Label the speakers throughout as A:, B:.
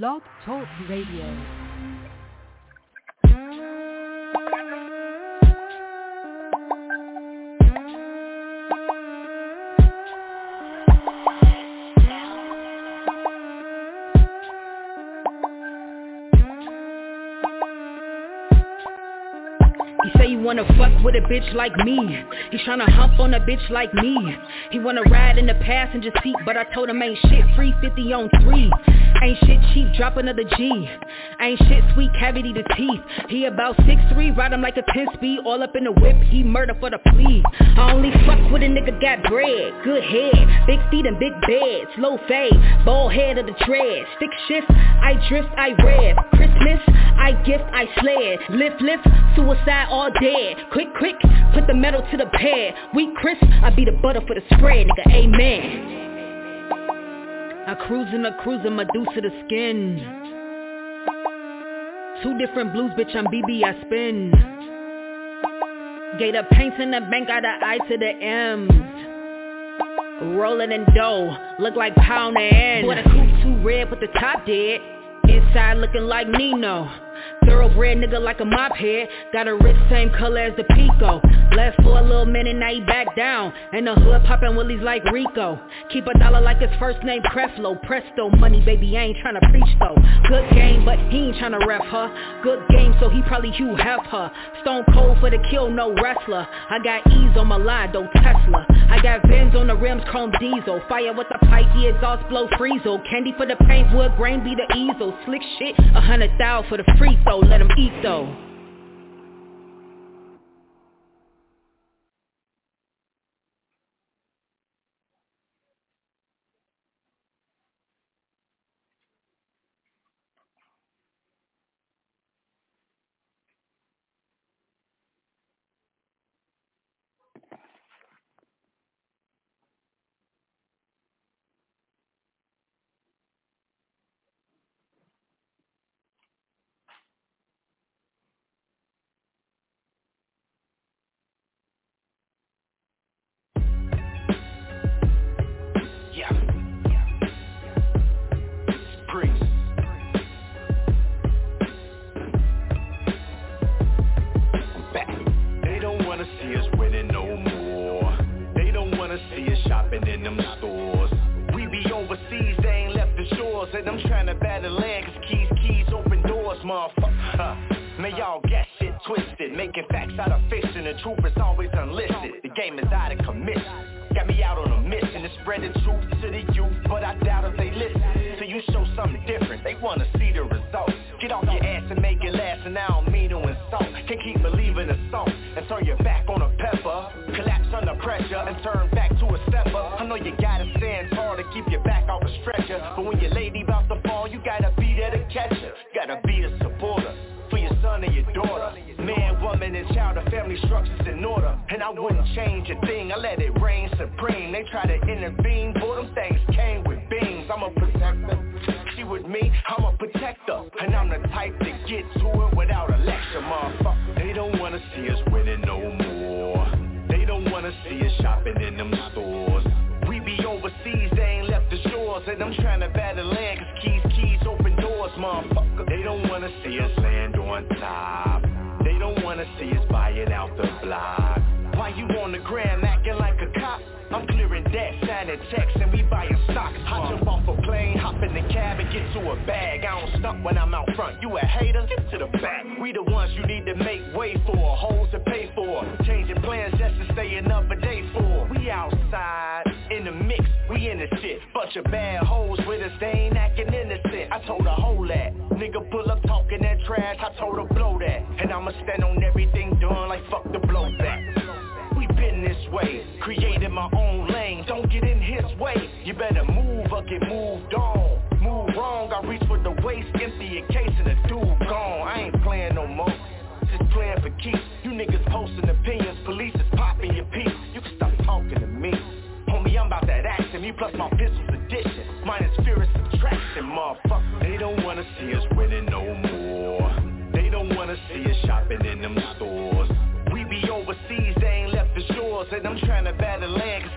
A: Blog Talk Radio.
B: Wanna fuck with a bitch like me. He's tryna hump on a bitch like me. He wanna ride in the passenger seat, but I told him ain't shit free 50 on 3. Ain't shit cheap, drop another G. Ain't shit sweet, cavity to teeth. He about 6'3", ride him like a 10 speed, all up in the whip, he murder for the plea. I only fuck with a nigga got bread, good head, big feet and big beds, low fade, bald head of the dread, stick shift, I drift, I rev, Christmas, I gift, I sled, lift, lift, suicide all dead, quick, quick, put the metal to the pad, we crisp, I be the butter for the spread, nigga, amen. I cruise in a cruiser, Medusa the skin. Two different blues, bitch, I'm BB, I spin. Gator paints in the bank, got the I to the M's. Rolling in dough, look like pound and Boy, the coupe too red, but the top dead. Looking like Nino. Thoroughbred nigga like a mop head. Got a wrist same color as the Pico. Left for a little minute, now he back down. And the hood poppin' willies like Rico. Keep a dollar like his first name Creflo. Presto, money baby, I ain't tryna preach though. Good game, but he ain't tryna ref her. Good game, so he probably Hugh Hef her. Stone cold for the kill, no wrestler. I got ease on my line, Tesla. I got Vins on the rims, chrome diesel. Fire with the pipe, the exhaust blow freezel. Candy for the paint, wood grain be the easel. Slick shit, a hundred thou for the free throw let them eat though.
C: trying to battle legs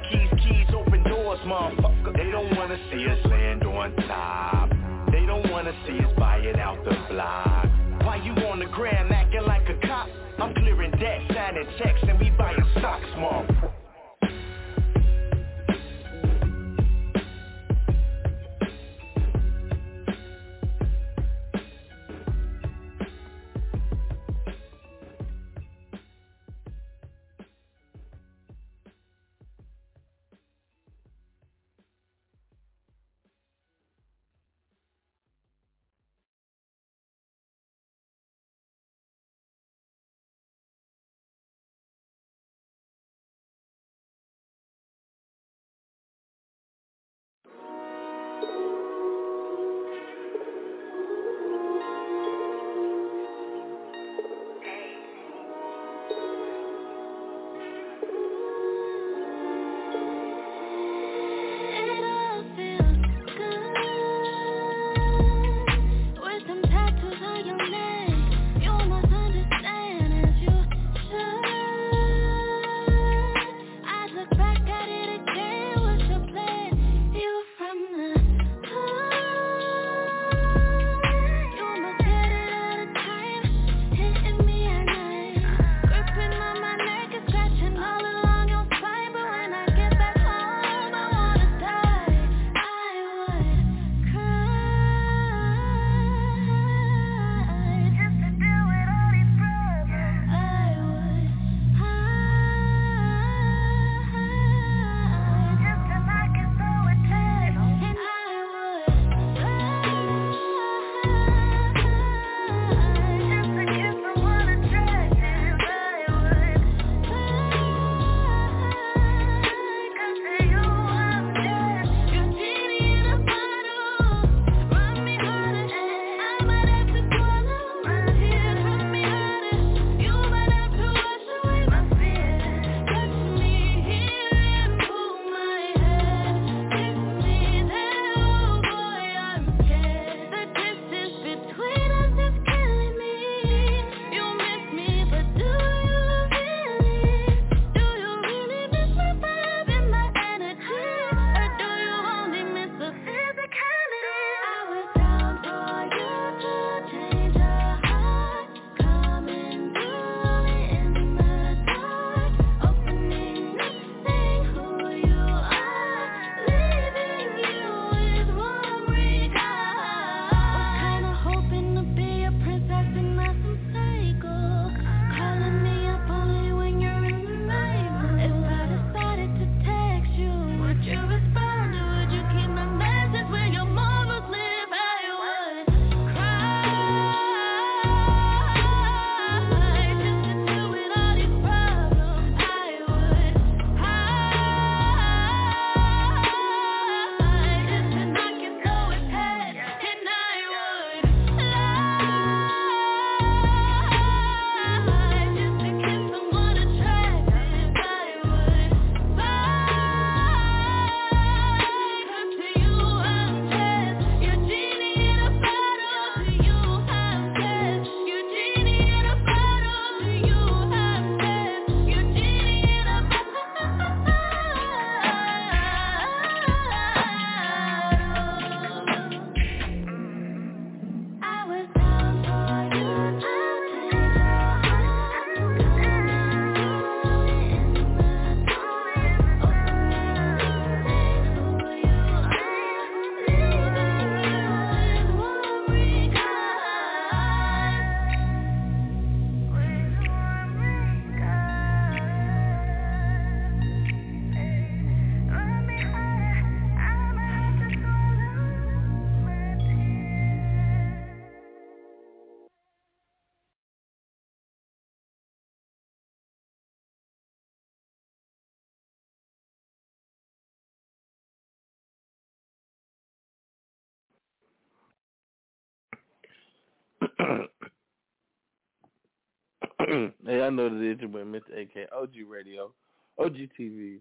D: hey, I know it's your Mr. AK, OG Radio, OG TV.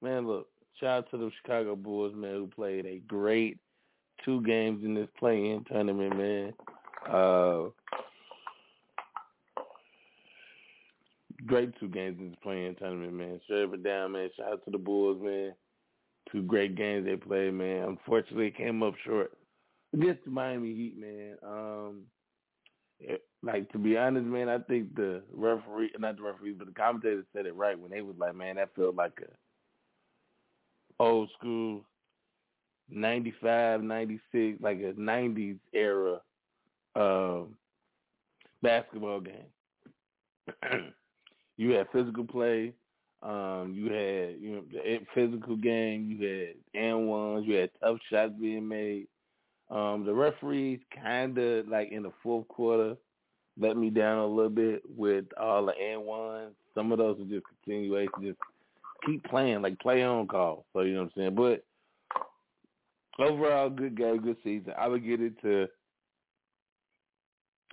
D: Man, look, shout out to the Chicago Bulls, man, who played a great two games in this play-in tournament, man. Uh, great two games in this play-in tournament, man. Straight up down, man. Shout out to the Bulls, man. Two great games they played, man. Unfortunately, it came up short Against the Miami Heat, man. Um, like to be honest, man, I think the referee, not the referee, but the commentators said it right when they was like, man, that felt like a old school 95, 96, like a 90s era um, basketball game. you had physical play. Um, you had you know the physical game. You had and ones. You had tough shots being made. Um, the referees kind of like in the fourth quarter let me down a little bit with all the and ones. Some of those are just continuation, just keep playing, like play on call. So you know what I'm saying. But overall, good game, good season. I would get into.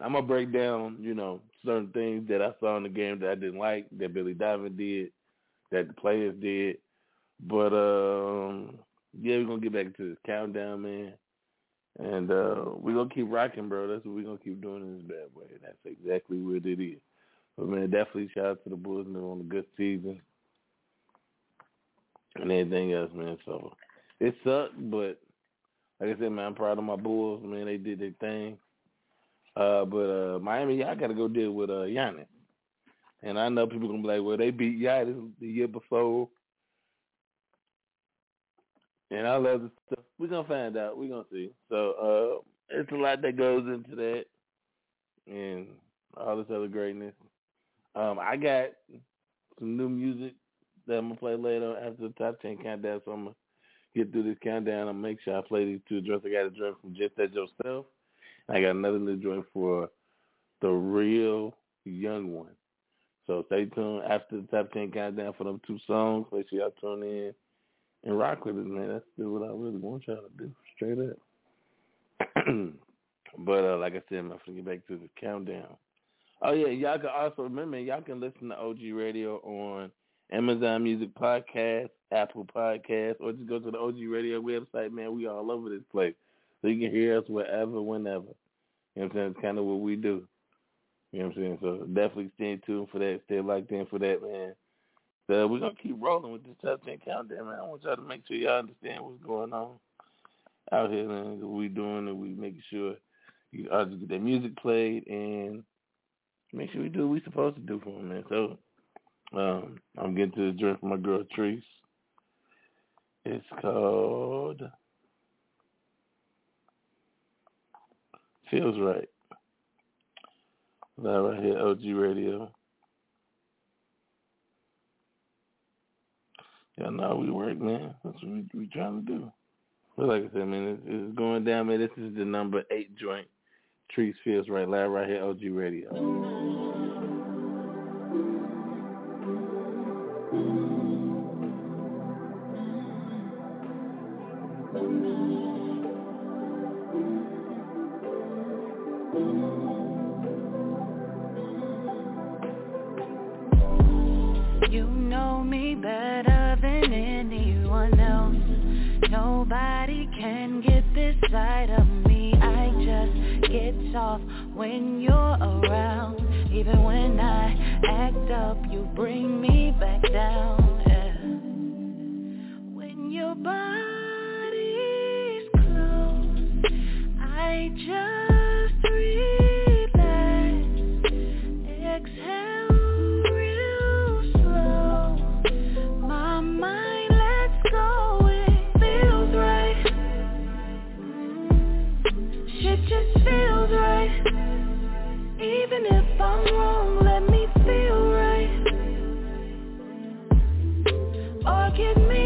D: I'm gonna break down, you know, certain things that I saw in the game that I didn't like, that Billy Donovan did, that the players did. But um yeah, we're gonna get back to this countdown, man. And uh we're gonna keep rocking, bro. That's what we're gonna keep doing in this bad way. That's exactly what it is. But man, definitely shout out to the Bulls man, on a good season. And everything else, man. So it sucked, but like I said, man, I'm proud of my Bulls, man. They did their thing. Uh, but uh, Miami, y'all got to go deal with uh, Giannis. And I know people gonna be like, well, they beat Giannis the year before, and all other stuff. We're gonna find out. We're gonna see. So uh, it's a lot that goes into that, and all this other greatness. Um, I got some new music that I'm gonna play later after the top ten countdown. So I'm gonna get through this countdown and make sure I play these two joints. I got a joint from Just That Yourself. I got another new joint for the real young one. So stay tuned after the top ten countdown for them two songs. Make sure y'all tune in and rock with it, man. That's still what I really want y'all to do, straight up. but uh, like I said, I'm gonna get back to the countdown. Oh yeah, y'all can also remember y'all can listen to OG Radio on Amazon Music Podcast, Apple Podcast, or just go to the OG Radio website, man. We all over this place. So you can hear us wherever, whenever. You know what I'm saying? It's kind of what we do. You know what I'm saying? So definitely stay tuned for that. Stay locked in for that, man. We're to keep rolling with this top 10 countdown, man. I want y'all to make sure y'all understand what's going on out here, man. What we doing and we making sure you all get that music played and make sure we do what we supposed to do for them, man. So um, I'm getting to the drink for my girl Treese. It's called Feels Right. That right here, OG Radio. Y'all know we work, man. That's what we, we trying to do. But like I said, man, it's, it's going down, man. This is the number eight joint. Treese Feels Right, live right here, OG Radio.
C: When you're around. Even when I act up, you bring me back down. Yeah. When your body's close, I just Get me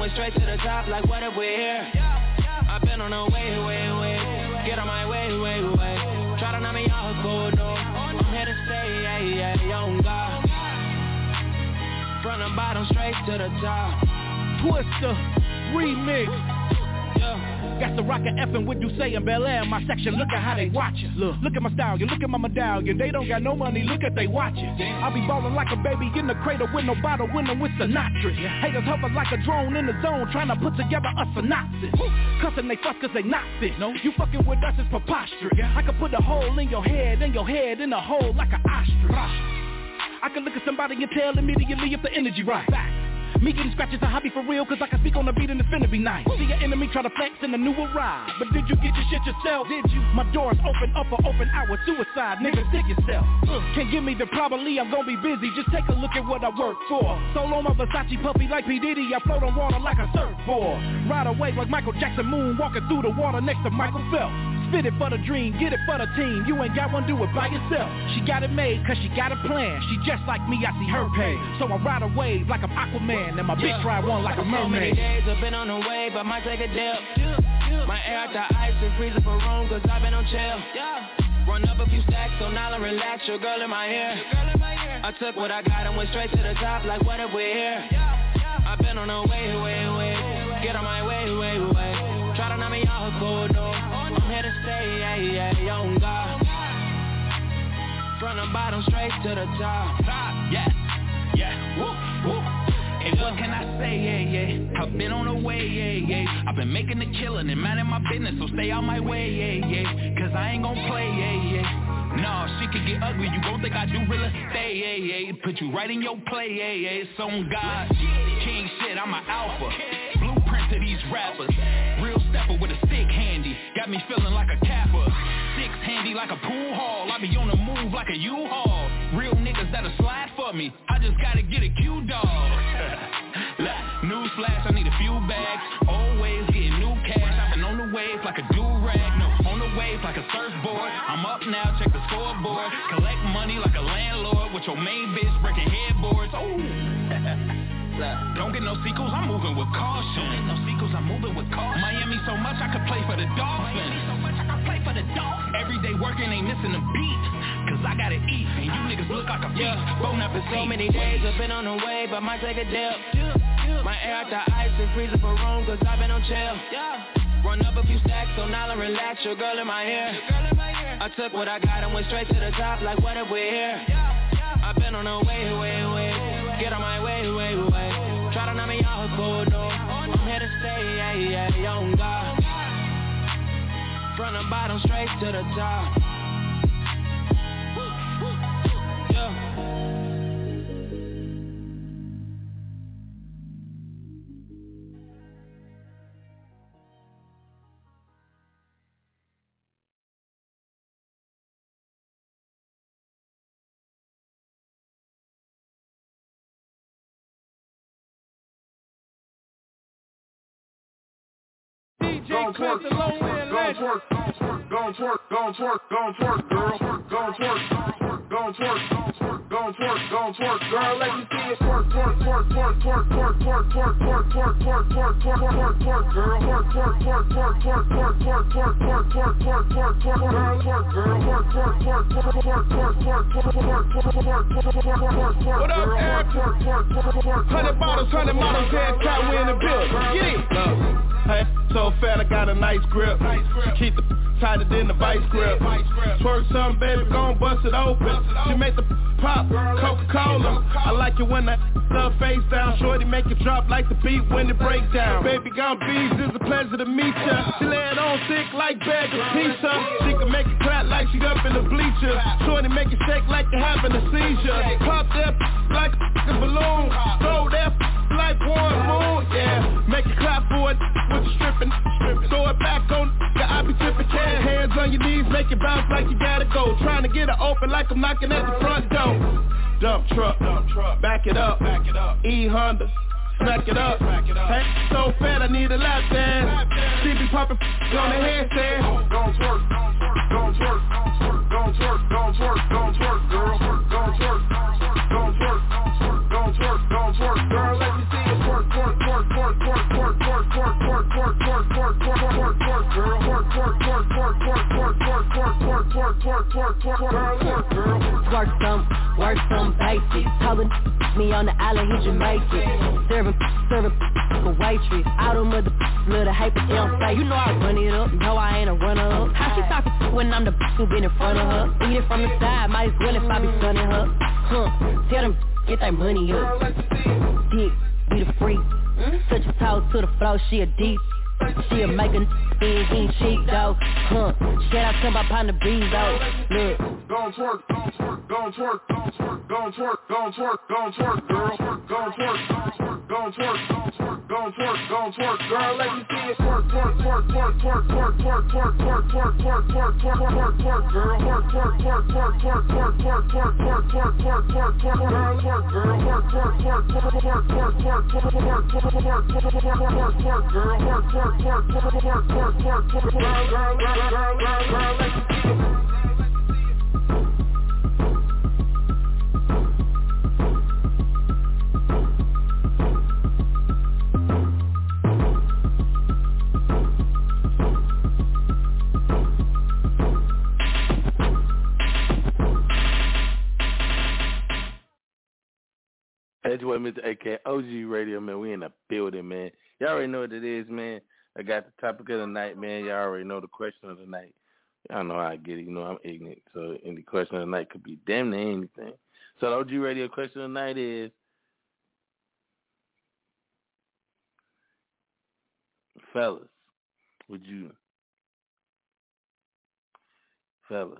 C: went straight to the top, like what if we're here? I've been on the way, way, way. Get on my way, way, way. Try to knock me off out, cool door. I'm here to stay, yeah, yeah, young God. From the bottom straight to the top. Twister, remix. Yeah
E: section, look at how they watch you. Look, look at my style, you look at my medallion. They don't got no money, look at they watching. I be ballin' like a baby in the cradle with no bottle, winning with Sinatra. Haters hover like a drone in the zone, trying to put together a synopsis. Cussin' they fuck cause they not fit. No, you fucking with us is preposterous. I could put a hole in your head, in your head, in a hole like an ostrich. I can look at somebody and tell immediately if the energy right. Back. Me getting scratches a hobby for real, cause I can speak on the beat and it's finna be nice. See your enemy try to flex in a new arrive. But did you get your shit yourself? Did you? My doors open up for open hour suicide, nigga, stick yourself. Uh, can't give me the probably, I'm gonna be busy. Just take a look at what I work for. Solo my Versace puppy like P. Diddy, I float on water like a surfboard. Ride away like Michael Jackson moon, walking through the water next to Michael Phelps. Spit it for the dream, get it for the team. You ain't got one, do it by yourself. She got it made cause she got a plan. She just like me, I see her pay. So I ride a wave like I'm Aquaman, and my bitch ride one like a mermaid.
F: So many days I've been on the wave, I might take a dip. My air out the ice and freezing for room cause I've been on chill. Run up a few stacks, so now I relax, your girl in my ear. I took what I got and went straight to the top, like what if we're here? I've been on the way, way, way, get on my way, way, way. Try to knock me off, cold, no to stay, young God. From the bottom straight to the top. Yeah, yeah, woo, woo. What can I say, yeah, yeah? I've been on the way, yeah, yeah. I've been making the killing and minding my business So stay out my way, yeah, yeah. Cause I ain't gon' play, yeah, yeah. Nah, she can get ugly You gon' think I do real estate, yeah, yeah. Put you right in your play, yeah, yeah. It's on God. King shit, I'm an alpha to these rappers. Real stepper with a stick handy. Got me feeling like a capper Six handy like a pool hall. I be on the move like a U-Haul. Real niggas that'll slide for me. I just gotta get a Q-Dog. Newsflash, I need a few bags. Always getting new cash. I've been on the wave like a do-rag. No, on the wave like a surfboard. I'm up now, check the scoreboard. Collect money like a landlord With your main bitch breaking headboards caution. Don't no sequels, I'm moving with caution. Miami so much I could play for the Dolphins. Miami so much I could play for the Dolphins. Every day working ain't missing a beat. Cause I gotta eat, and you niggas look like a feast. Yeah. Bon appetit. So many days I've been on the way, but might take a dip. My air out the ice and freezing for room, cause I've been on chill. Run up a few stacks, so now I relax, your girl in my ear. I took what I got and went straight to the top, like what if we're here? I've been on the way, way, way, get on my way, way, way. Try to knock me out cold, no. I'm here to stay, yeah, yeah, young God. From the bottom straight to the top
G: Gon' twerk, gon' twerk, gon' twerk, gon' twerk, gon' twerk, twerk, girl, gon' twerk, gon' twerk. gon' twerk, gon' twerk, twerk, twerk, girl, let me see it twerk, twerk, twerk, twerk, twerk, twerk, twerk, twerk, twerk, twerk, twerk, twerk, twerk, twerk, twerk, girl, twerk, twerk, twerk, twerk, twerk, twerk, twerk, twerk, twerk, twerk, twerk, twerk, twerk, girl, twerk, girl, twerk, twerk, twerk, twerk, twerk, twerk, twerk, twerk, twerk, twerk, twerk, twerk,
H: What up, Eric? Hundred bottles, hundred models, head cat, we in the building. Get it. Hey, so fat, I got a nice grip. Keep the tighter than the vice grip. Twerk some, baby, gon' bust it open. She make the pop, Coca-Cola. I like it when I love face down. Shorty make it drop like the beat when it break down. Baby gone bees, it's a pleasure to meet ya. She lay it on thick like bag of pizza. She can make it clap like she up in the bleachers. Shorty make it shake like you having a seizure. Pop that like a balloon. Throw that like one moon, yeah. Make it clap for it with the stripping. Throw it back on the I be tipping can. Hands on your knees, make it bounce like you gotta go. Trying to get it open like I'm knocking at the front door. Dump truck, back it up, E Honda. Smack it up, hey, so fat I need a lap dance. She be popping on the handstand.
G: Gon' twerk, gon' twerk, gon' twerk, gon' twerk, gon' twerk, girl, gon' twerk, twerk, girl, twerk.
I: Work some, work some basic. Told me on the island, he Jamaican. Serving, serving a waitress. All them other little haters, they don't say. You know I run it up, no I ain't a runner up. How she talking when I'm the who been in front of her? Eat it from the side, might as well if I be stunning her. Huh, tell them, get that money up. Dick, be the freak. Touch your toes to the floor, she a deep. She'll make a maker, he ain't cheap though. Huh. Shout out to my partner B though. Look.
G: Don't twerk, don't twerk, don't twerk, don't twerk, don't twerk, don't twerk, don't twerk, girl. Don't twerk, don't twerk, don't twerk, don't twerk gon' twerk, gon' twerk, girl, let me see it twerk, twerk, twerk, twerk, twerk, twerk, twerk, twerk, twerk, twerk, twerk, twerk, twerk, twerk, twerk, girl, twerk, twerk, twerk, twerk, twerk, twerk, twerk, twerk, twerk, twerk, twerk, twerk, twerk, girl, twerk, girl, twerk, twerk, twerk, twerk, twerk, twerk, twerk, twerk, twerk, twerk, twerk, twerk, twerk, girl, twerk, twerk, twerk, twerk, twerk, twerk, twerk, twerk, girl, girl, girl, girl, girl, let me see it.
D: That's what Mr. AK OG Radio, man. We in the building, man. Y'all already know what it is, man. I got the topic of the night, man. Y'all already know the question of the night. Y'all know how I get it. You know I'm ignorant, so any question of the night could be damn near anything. So the OG Radio question of the night is, fellas, would you, fellas,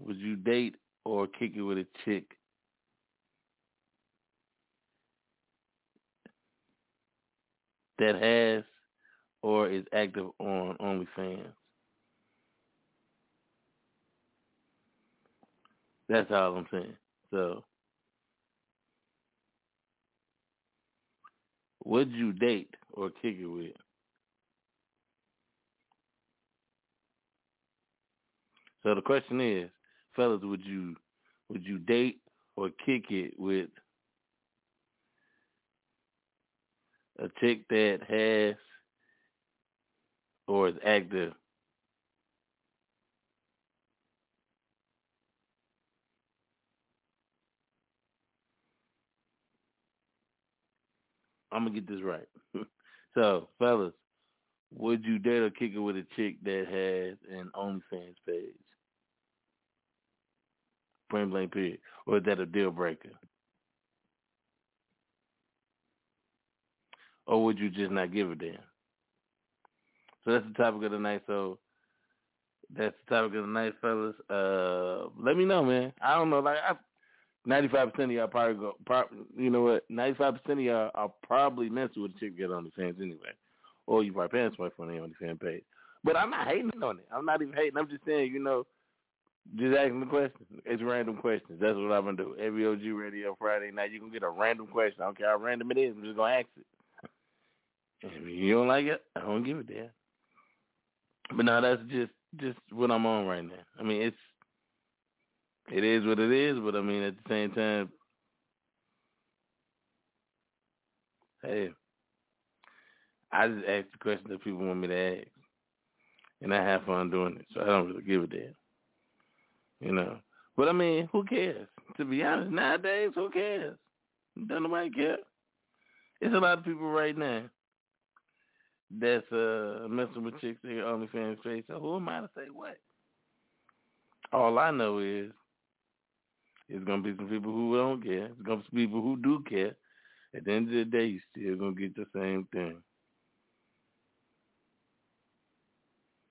D: would you date or kick it with a chick that has or is active on OnlyFans. That's all I'm saying. So, would you date or kick it with? So the question is, fellas, would you would you date or kick it with a chick that has or is active I'm gonna get this right. so, fellas, would you date or kick it with a chick that has an OnlyFans page? Point blank period. Or is that a deal breaker? Or would you just not give a damn? So that's the topic of the night. So that's the topic of the night, fellas. Uh, let me know, man. I don't know. Like, ninety-five percent of y'all probably go. Probably, you know what? Ninety-five percent of y'all are probably messing with a chick get on the fans anyway, or you probably paying somebody for the on the fan page. But I'm not hating on it. I'm not even hating. I'm just saying, you know, just asking the question. It's random questions. That's what I'm gonna do. Every OG Radio Friday night, you can get a random question. I don't care how random it is. I'm just gonna ask it. If you don't like it, I don't give a damn. But now that's just just what I'm on right now. I mean, it's it is what it is. But I mean, at the same time, hey, I just ask the question that people want me to ask, and I have fun doing it. So I don't really give a damn, you know. But I mean, who cares? To be honest, nowadays, who cares? Doesn't nobody care. It's a lot of people right now that's uh messing with chicks in OnlyFans face. So who am I to say what? All I know is it's gonna be some people who don't care. It's gonna be people who do care. At the end of the day, you still gonna get the same thing.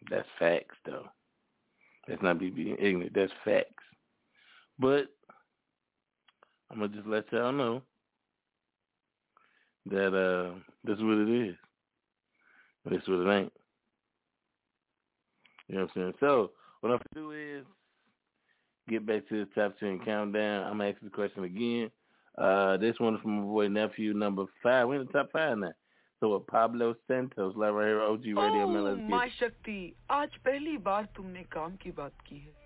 D: That's facts, though. That's not me being ignorant. That's facts. But I'm gonna just let y'all know that uh, this is what it is. This is what it ain't. You know what I'm saying? So what I'm gonna do is get back to the top ten countdown. I'm gonna ask the question again. Uh, this one is from my boy nephew number five. We're in the top five now. So with Pablo Santos, live right here, OG Radio.
J: Oh,
D: man, let's get
J: माँ
D: it.
J: शक्ति आज पहली बार तुमने काम की बात की है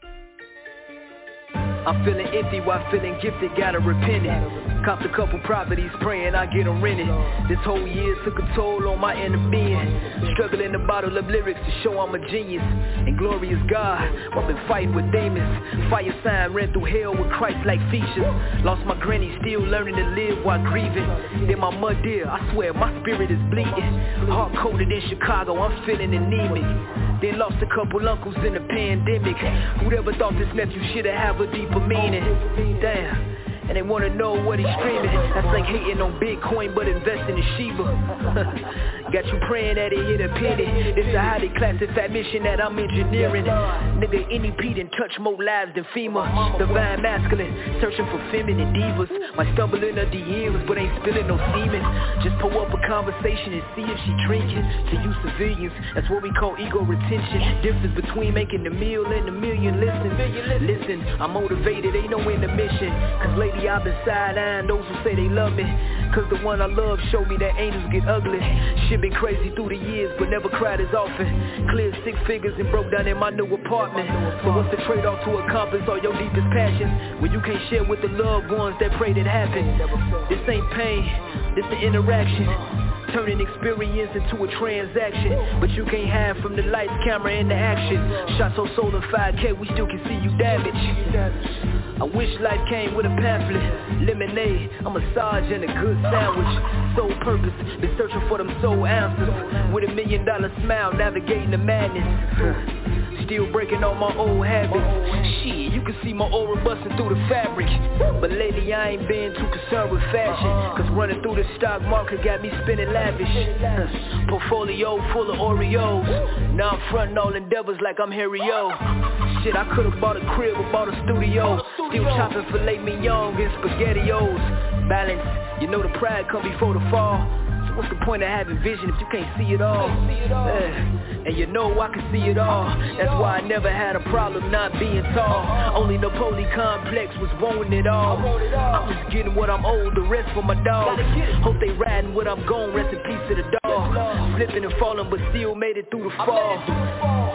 K: I'm feeling empty while feeling gifted, gotta repent it. Copped a couple properties, praying I get them rented. This whole year took a toll on my inner being. Struggling to bottle up lyrics to show I'm a genius. And glorious God, I've been fighting with demons. Fire sign ran through hell with Christ-like features. Lost my granny, still learning to live while grieving. Then my mud dear, I swear my spirit is bleeding. Hard coded in Chicago, I'm feeling anemic. Then lost a couple uncles in the pandemic. Who'd ever thought this nephew should have a deeper meaning? Damn. And they wanna know what he's streaming. That's like hating on Bitcoin but investing in Shiba. Got you praying that it hit a penny. It's a highly classified mission that I'm engineering. Nigga, any P done touch more lives than FEMA. Divine masculine, searching for feminine divas. My stumbling into the years, but ain't spilling no semen. Just pull up a conversation and see if she drinking. To you civilians, that's what we call ego retention. Difference between making the meal and a million listen. Listen, I'm motivated, ain't no intermission. Cause mission. Lately I've been side-eyeing those who say they love me. Cause the one I love showed me that angels get ugly. Shit been crazy through the years, but never cried as often. Cleared six figures and broke down in my new apartment. So what's the trade-off to accomplish all your deepest passions? When you can't share with the loved ones that pray that happen. This ain't pain, this the interaction. Turning experience into a transaction. But you can't hide from the lights, camera, and the action. Shot so solar 5K, we still can see you damage I wish life came with a pamphlet. Lemonade, a massage and a good sandwich. Soul purpose, been searching for them soul answers. With a million dollar smile, navigating the madness. Still breaking all my old habits. Shit, you can see my aura busting through the fabric. But lately I ain't been too concerned with fashion. Cause running through the stock market got me spending lavish. Portfolio full of Oreos. Now I'm frontin' all endeavors like I'm Harry O. Shit, I could've bought a crib or bought a studio. Still chopping filet mignon and spaghettios. Balance, you know the pride come before the fall. So what's the point of having vision if you can't see it all? Yeah. And you know I can see it all. That's why I never had a problem not being tall. Only the poly complex was wanting it all. I'm just getting what I'm owed, the rest for my dogs. Hope they riding what I'm going, rest in peace to the dog. Slipping and falling but still made it through the fall.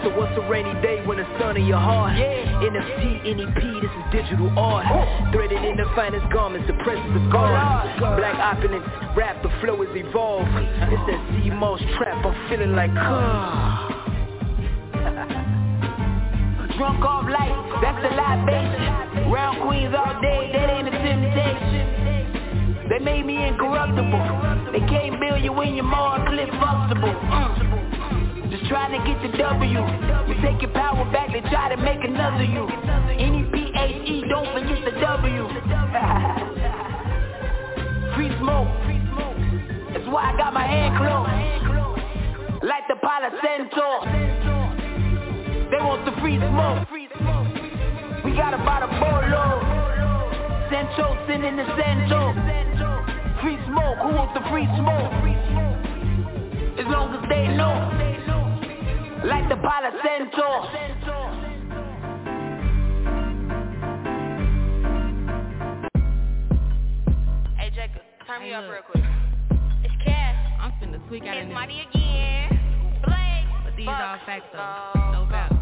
K: So what's a rainy day when the sun in your heart? NFT, NEP, this is digital oh. art. Threaded in the finest garments, the presence of God. Black opulence, rap, the flow is evolved. It's that Z-Moss trap, I'm feeling like,
L: Drunk off life, that's a libation. Round queens all day, that ain't a temptation. Made me incorruptible. They can't build you when you're more cliff functional. Mm. Just trying to get the W. You take your power back, they try to make another you. N-E-P-H-E, don't forget the W. Free smoke. That's why I got my hand closed. Like the Palo Santo. They want the free smoke. We got about a bolo. Centro, sin in the centro. Free smoke, who wants the free smoke? As long as they know. Like the Palo Santo.
M: Hey Jacob, turn me up real quick. It's Cash.
N: I'm finna tweak out
M: It's
N: this.
M: Money again. Blake.
N: But these
M: Fuck.
N: all facts though. No doubt.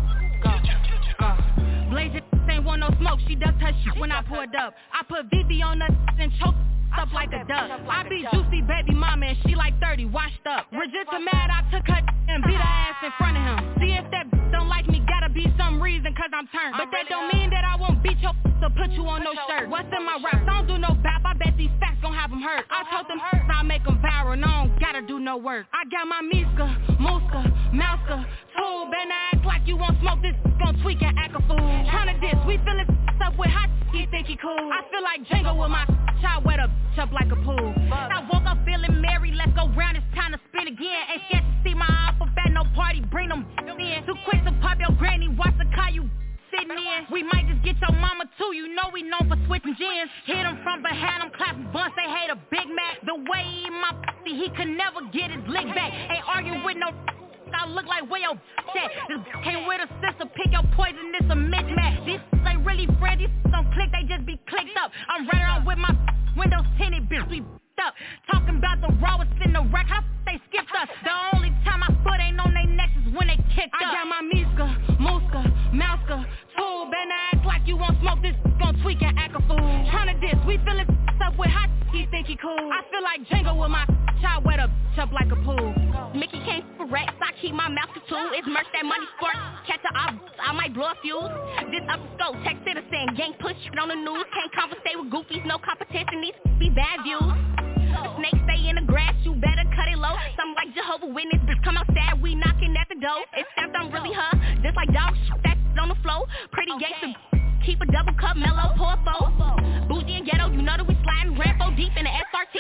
N: Uh, Blaze it ain't one want no smoke, she ducked her shit when I pulled up. I put VV on her and choked up like a duck. I be juicy baby mama and she like 30, washed up. Regista mad, I took her and beat her ass in front of him. See if that don't like me, gotta be some reason cause I'm turned. But that don't mean that I won't beat your to put you on no shirt. What's in my raps? Don't do no bap, I bet these facts gon' have them hurt. I told them I make them viral, no, I don't gotta do no work. I got my Miska, Muska, Mouska, tool, better act like you won't smoke this, gon' tweak and act a fool. Tryna diss, we fillin' up with hot, he think he cool. I feel like Django with my child wet up, up like a pool. I woke up feeling merry, let's go round, it's time to spin again. Ain't scared to see my alphabet, no party, bring them in. Too quick to pop your granny, watch the car you sitting in. We might just get your mama too, you know we known for switching gens. Hit him from behind him, clapping bunts, they hate a Big Mac. The way he my pussy, he could never get his lick back. Ain't arguing with no I look like where your at. This came with a sister, pick your poison, it's a mismatch. These ain't really friends, these don't click, they just be clicked up. I'm running around with my windows tinted, bitch, we up. Talking about the rawest in the rack, how they skipped us. The only time my foot ain't on their necks is when they kicked I up. I got my Miska, Muska, Mouska, tool, better act like you won't smoke this, gon' tweak and act a fool. Tryna diss, we fillin' up with hot, he think he cool. I feel like Django with my child wet up, up like a pool. Mickey came for racks, I keep my mouth to. It's merch that money squirt, catch a I, I might blow a fuse. This up scope, tech citizen, gang push on the news. Can't conversate with goofies, no competition, these be bad views. Snake stay in the grass, you better cut it low. Something like Jehovah Witness, bitch come outside, we knocking at the door. Except I'm really her, just like dog that on the floor. Pretty gangster, keep a double cup, mellow, pour four. Bougie and ghetto, you know that we sliding, rampo deep in the SRT.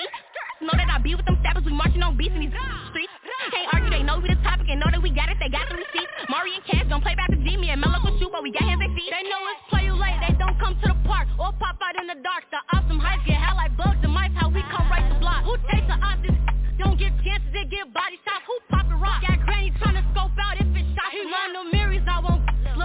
N: Know that I be with them steppers, we marching on beats in these streets. Can't argue, they know we the topic and know that we got it, they got the receipts. Mari and Cash gon' play back the Jimmy and mellow with you, but we got hands they feet. They know it's play you late, they don't come to the park or pop out in the dark. The awesome heights get hell like bugs and mice, how we come right the block. Who takes the odds? Don't get chances, they get body shots. Who pop a rock? Got granny trying to scope out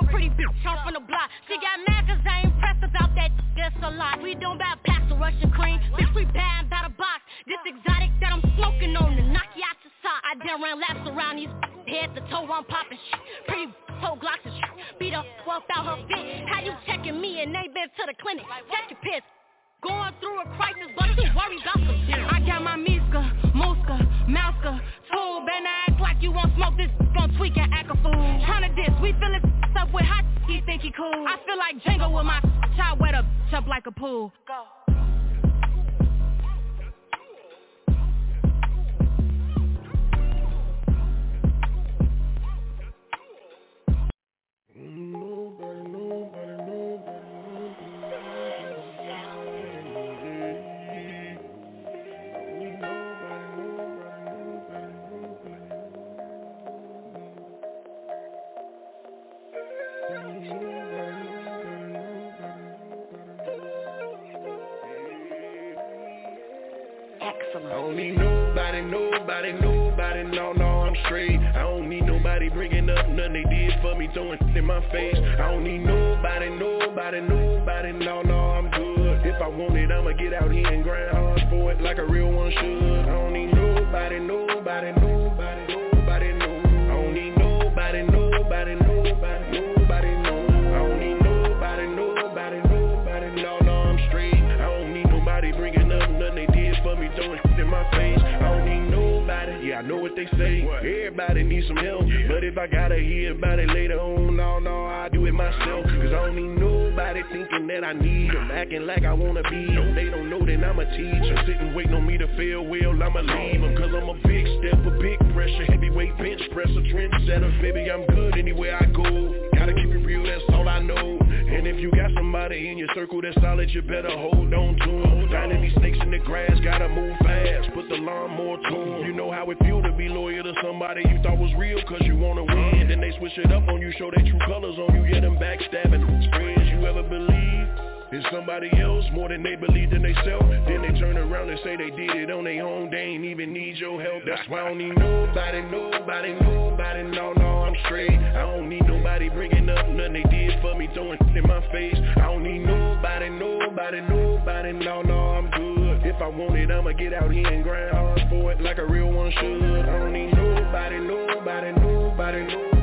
N: pretty bitch, jump from the block. She got mad cause I ain't pressed about that. That's a lot. We don't buy packs of Russian cream. Bitch, we buying by the box. This exotic that I'm smoking on to knock you out your sock. I done ran laps around these head to toe, I'm popping shit. Pretty toe glocks and shit. Beat up, walk out her fit. How you checking me and they been to the clinic? Check your piss. Going through a crisis, but you worry about some shit. I got my Miska, Mouska, tool. Better act like you won't smoke this, gon' tweak and act a fool. Tryna diss, we fillin' up with hot, he think he cool. I feel like Django with my child wet up, up like a pool. Go.
O: I don't need nobody, nobody, nobody, no, no, I'm straight. I don't need nobody bringing up nothing they did for me, throwing in my face. I don't need nobody, nobody, nobody, no, no, I'm good. If I want it, I'ma get out here and grind hard for it like a real one should. I don't need nobody, nobody, nobody, my face. I don't need nobody, yeah, I know what they say. Everybody needs some help, but if I gotta hear about it later on, no, no, I do it myself. Cause I don't need nobody thinking that I need them, acting like I wanna be them. They don't know that I'm a teacher, sitting waiting on me to fail well, I'ma leave them. Cause I'm a big step, a big pressure, heavyweight bench presser, trendsetter. Baby, I'm good anywhere I go. Gotta keep it real, that's all I know. And if you got somebody in your circle that's solid, you better hold on to them. Finding these snakes in the grass, gotta move fast. Put the lawnmower to them. You know how it feel to be loyal to somebody you thought was real cause you wanna win. Then they switch it up on you, show their true colors on you, yeah, them backstabbing. Friends you ever believe? It's somebody else more than they believe in themselves. Then they turn around and say they did it on their own. They ain't even need your help. That's why I don't need nobody, nobody, nobody. No, no, I'm straight. I don't need nobody bringing up nothing they did for me, throwing in my face. I don't need nobody, nobody, nobody. No, no, I'm good. If I want it, I'ma get out here and grind hard for it like a real one should. I don't need nobody, nobody, nobody, nobody,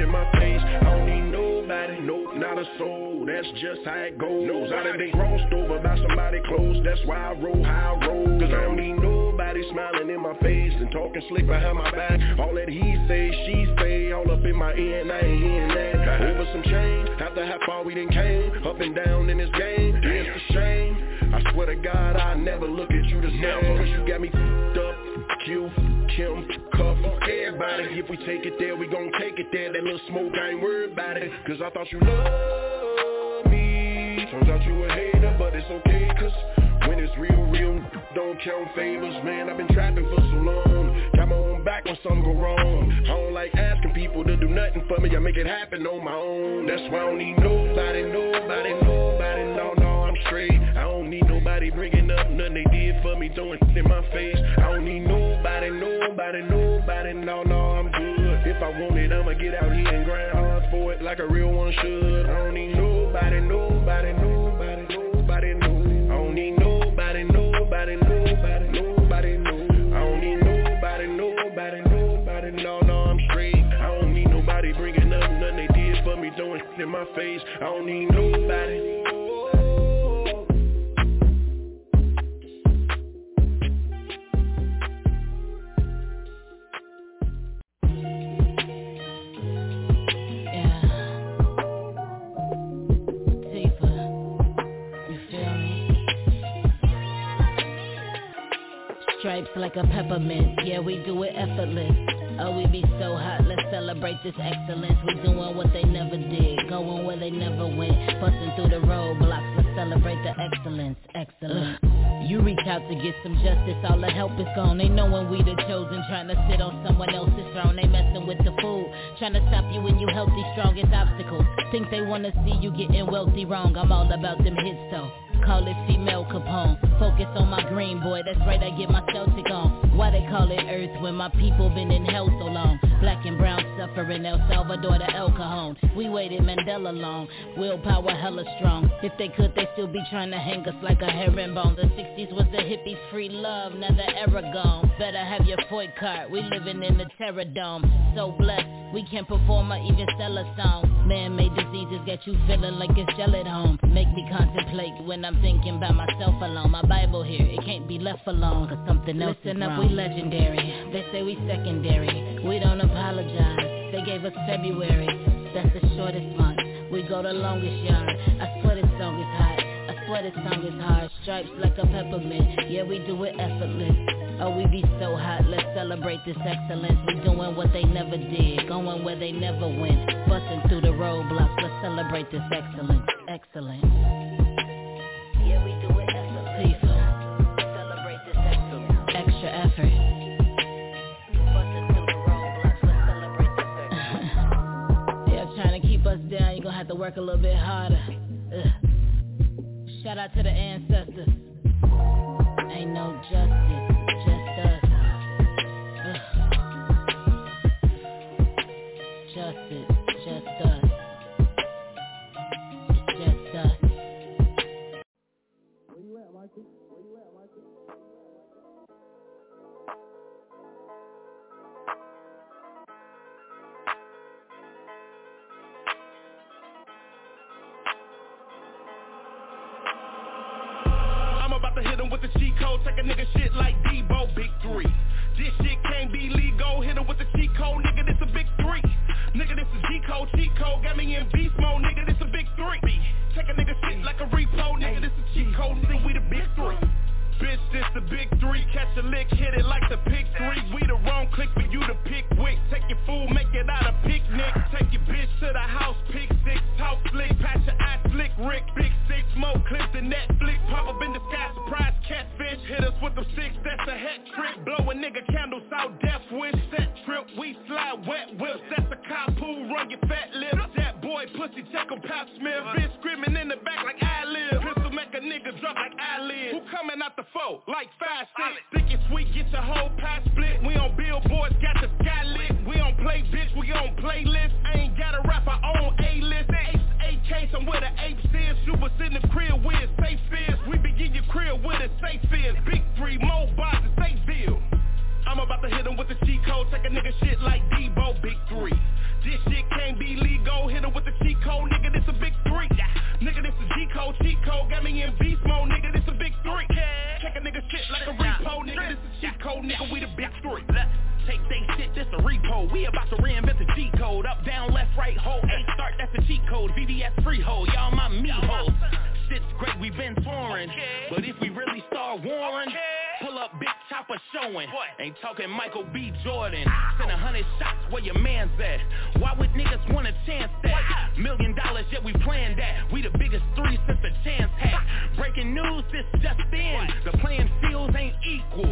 O: in my face. I don't need nobody, nope, not a soul. That's just how it goes. Nobody. I of they crossed over by somebody close. That's why I roll how I roll. Cause I don't need nobody smiling in my face and talking slick behind my back. All that he say, she say, all up in my ear and I ain't hearing that. Over some change, after how far we done came, up and down in this game. It's a shame. I swear to God, I never look at you the same. Cause you got me f***ed up, you, Kim, if we take it there, we gon' take it there. That little smoke, I ain't worried about it Cause I thought you loved me. Turns out you a hater, but it's okay Cause when it's real, real Don't count favors, man I've been trapping for so long. Got my own back when something go wrong. I don't like asking people to do nothing for me I make it happen on my own. That's why I don't need nobody, nobody, nobody No, no, I'm straight. I don't need nobody bringing up nothing they did for me Throwing in my face. I don't need nobody, nobody, nobody. No, no, I'm good. If I want it, I'ma get out here and grind hard for it Like a real one should. I don't need nobody, nobody, nobody, nobody, no I don't need nobody, nobody, nobody, nobody, no I don't need nobody, nobody, nobody, no, no, I'm straight. I don't need nobody bringing up nothing they did for me Throwing in my face. I don't need nobody
P: Stripes like a peppermint, yeah we do it effortless. Oh we be so hot, let's celebrate this excellence. We doing what they never did, going where they never went. Busting through the roadblocks, let's celebrate the excellence, excellence. You reach out to get some justice, all the help is gone. They knowing we the chosen, trying to sit on someone else's throne. They messing with the food, trying to stop you when you healthy, strongest obstacles. Think they wanna see you getting wealthy wrong, I'm all about them hits though Call it female Capone. Focus on my green boy, that's right, I get my Celtic on. Why they call it Earth when my people been in hell so long? Black and brown suffering, El Salvador to El Cajon. We waited Mandela long, willpower hella strong. If they could, they still be trying to hang us like a herringbone. The 60s was the hippies, free love, now the era gone. Better have your FOID card, we living in the terror dome. So blessed, we can perform or even sell a song. Man-made diseases get you feeling like it's gel at home. Make me contemplate when I'm thinking about myself alone. My Bible here, it can't be left alone Cause something else Listen is up, wrong. we legendary. They say we secondary. We don't apologize. They gave us February. That's the shortest month. We go the longest yard. I swear this song is hot. I swear this song is hard. Stripes like a peppermint. Yeah, we do it effortless. Oh, we be so hot, let's celebrate this excellence. We doing what they never did, going where they never went. Busting through the roadblocks, let's celebrate this excellence, excellence to keep us down, you gonna have to work a little bit harder. Ugh. Shout out to the ancestors. Ain't no justice
H: the take a nigga shit like Debo, big three. This shit can't be legal, hit him with the cheat code, nigga, this a big three. Nigga, this is G code, cheat code, got me in beast mode, nigga, this a big three. Take a nigga shit like a repo, nigga, this a cheat code, nigga, we the big three. Bitch, this the big three, catch a lick, hit it like the pick three. We the wrong click for you to pick wick. Take your food, make it out a picnic. Take your bitch to the house, pick six, talk slick, patch your eye slick, Rick, big six, more clips than Netflix. Pop up in the sky, surprise catfish. Hit us with them six, that's a hat trick. Blow a nigga candles out, death wish. Set trip, we slide wet whips. That's a cop who run your fat lips. That boy pussy, check on Pap Smith. Bitch screaming in the back like I live. Pistol make a nigga drop like I live. Who coming out the foe? Like five six. Thick and sweet, get your whole pie split. We on billboards, got the sky lit. We on play bitch, we on playlist. I ain't got a rap, I own A-list. AK, I'm where the apes is. Us in the crib where it's safe is. We begin your crib where the safe is. Big three, more bars and Stateville. I'm about to hit him with the cheat code, take a nigga shit like Debo, big three. This shit can't be legal, hit him with the cheat code, nigga, this a big three. Nigga, this a G code, G code got me in beast mode, nigga, this a big three. Check a nigga shit like a repo, nigga, this a cheat code, nigga, we the big three. Take they shit, this a repo. We about to reinvent the G code. Up, down, left, right, hold, A start, that's a cheat code. VVS freehold, y'all my me hoes. Shit's great, we been touring. But if we really start warring, pull up big chopper showing. Ain't talking Michael B. Jordan. Send a hundred shots where your man's at. Why would niggas want a chance that? Million dollars, yet we planned that. We the biggest three since the chance had. Breaking news, this just in. The playing fields ain't equal.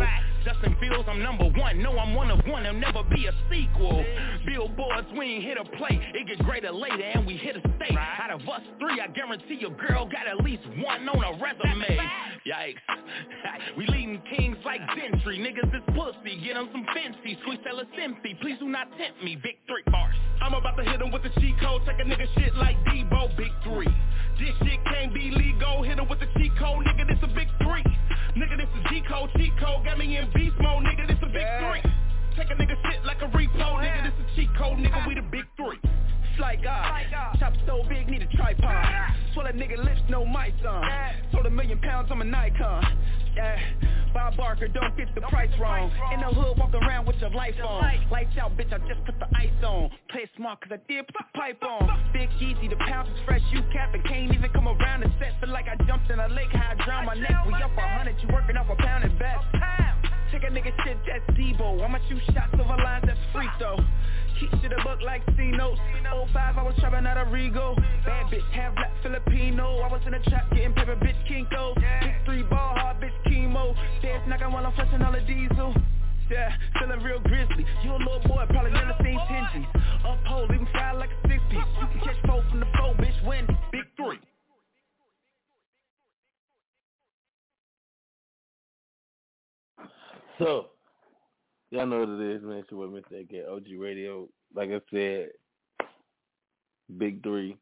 H: Justin Fields, I'm number one. No, I'm one of one. There'll never be a sequel. Billboards, we ain't hit a play. It get greater later, and we hit a state. Out of us three, I guarantee your girl got at least one on a resume. Yikes. we leading kings like Gentry. Niggas is pussy. Get them some fancy. Tell us empty. Please do not tempt me. Big three bars. I'm about to hit him with the cheat code. Take a nigga shit like Debo. Big three. This shit can't be legal. Hit him with the cheat code. Nigga, this a big three. Nigga, this a G code. Cheat code. Got me in beast mode. Nigga, this a big three. Take a nigga shit like a repo. Nigga, this a cheat code. Nigga, we the big three. Like God, chop so big, need a tripod. Swell a nigga lips, no mic on. Sold a million pounds, I'm a Nikon. Yeah, Bob Barker, don't get the price wrong. In the hood, walk around with your life on. Lights out, bitch, I just put the ice on. Play smart, cause I did put the pipe on. Big easy, the pounds is fresh, you cap and can't even come around the set. Feel like I jumped in a lake, how I drown my neck. We up a hundred, you working off a pound and best. Take a nigga shit, that's Debo. I'ma shoot shots over lines, that's free throw. Keep shit a buck like C notes. 05, I was trapping out of Rigo. Bad bitch, half black Filipino. I was in the trap getting paper, bitch, Kinko. Big three ball hard, bitch, chemo. Dance knocking while I'm flashing all the diesel. Yeah, feeling real grizzly. You a little boy, probably never seen Tenji. Uphold, leave him fly like a six piece. You can catch four from the four, bitch, win. Big three.
D: So, y'all know what it is, man. It's your boy, Mr. AK, OG Radio. Like I said, Big Three,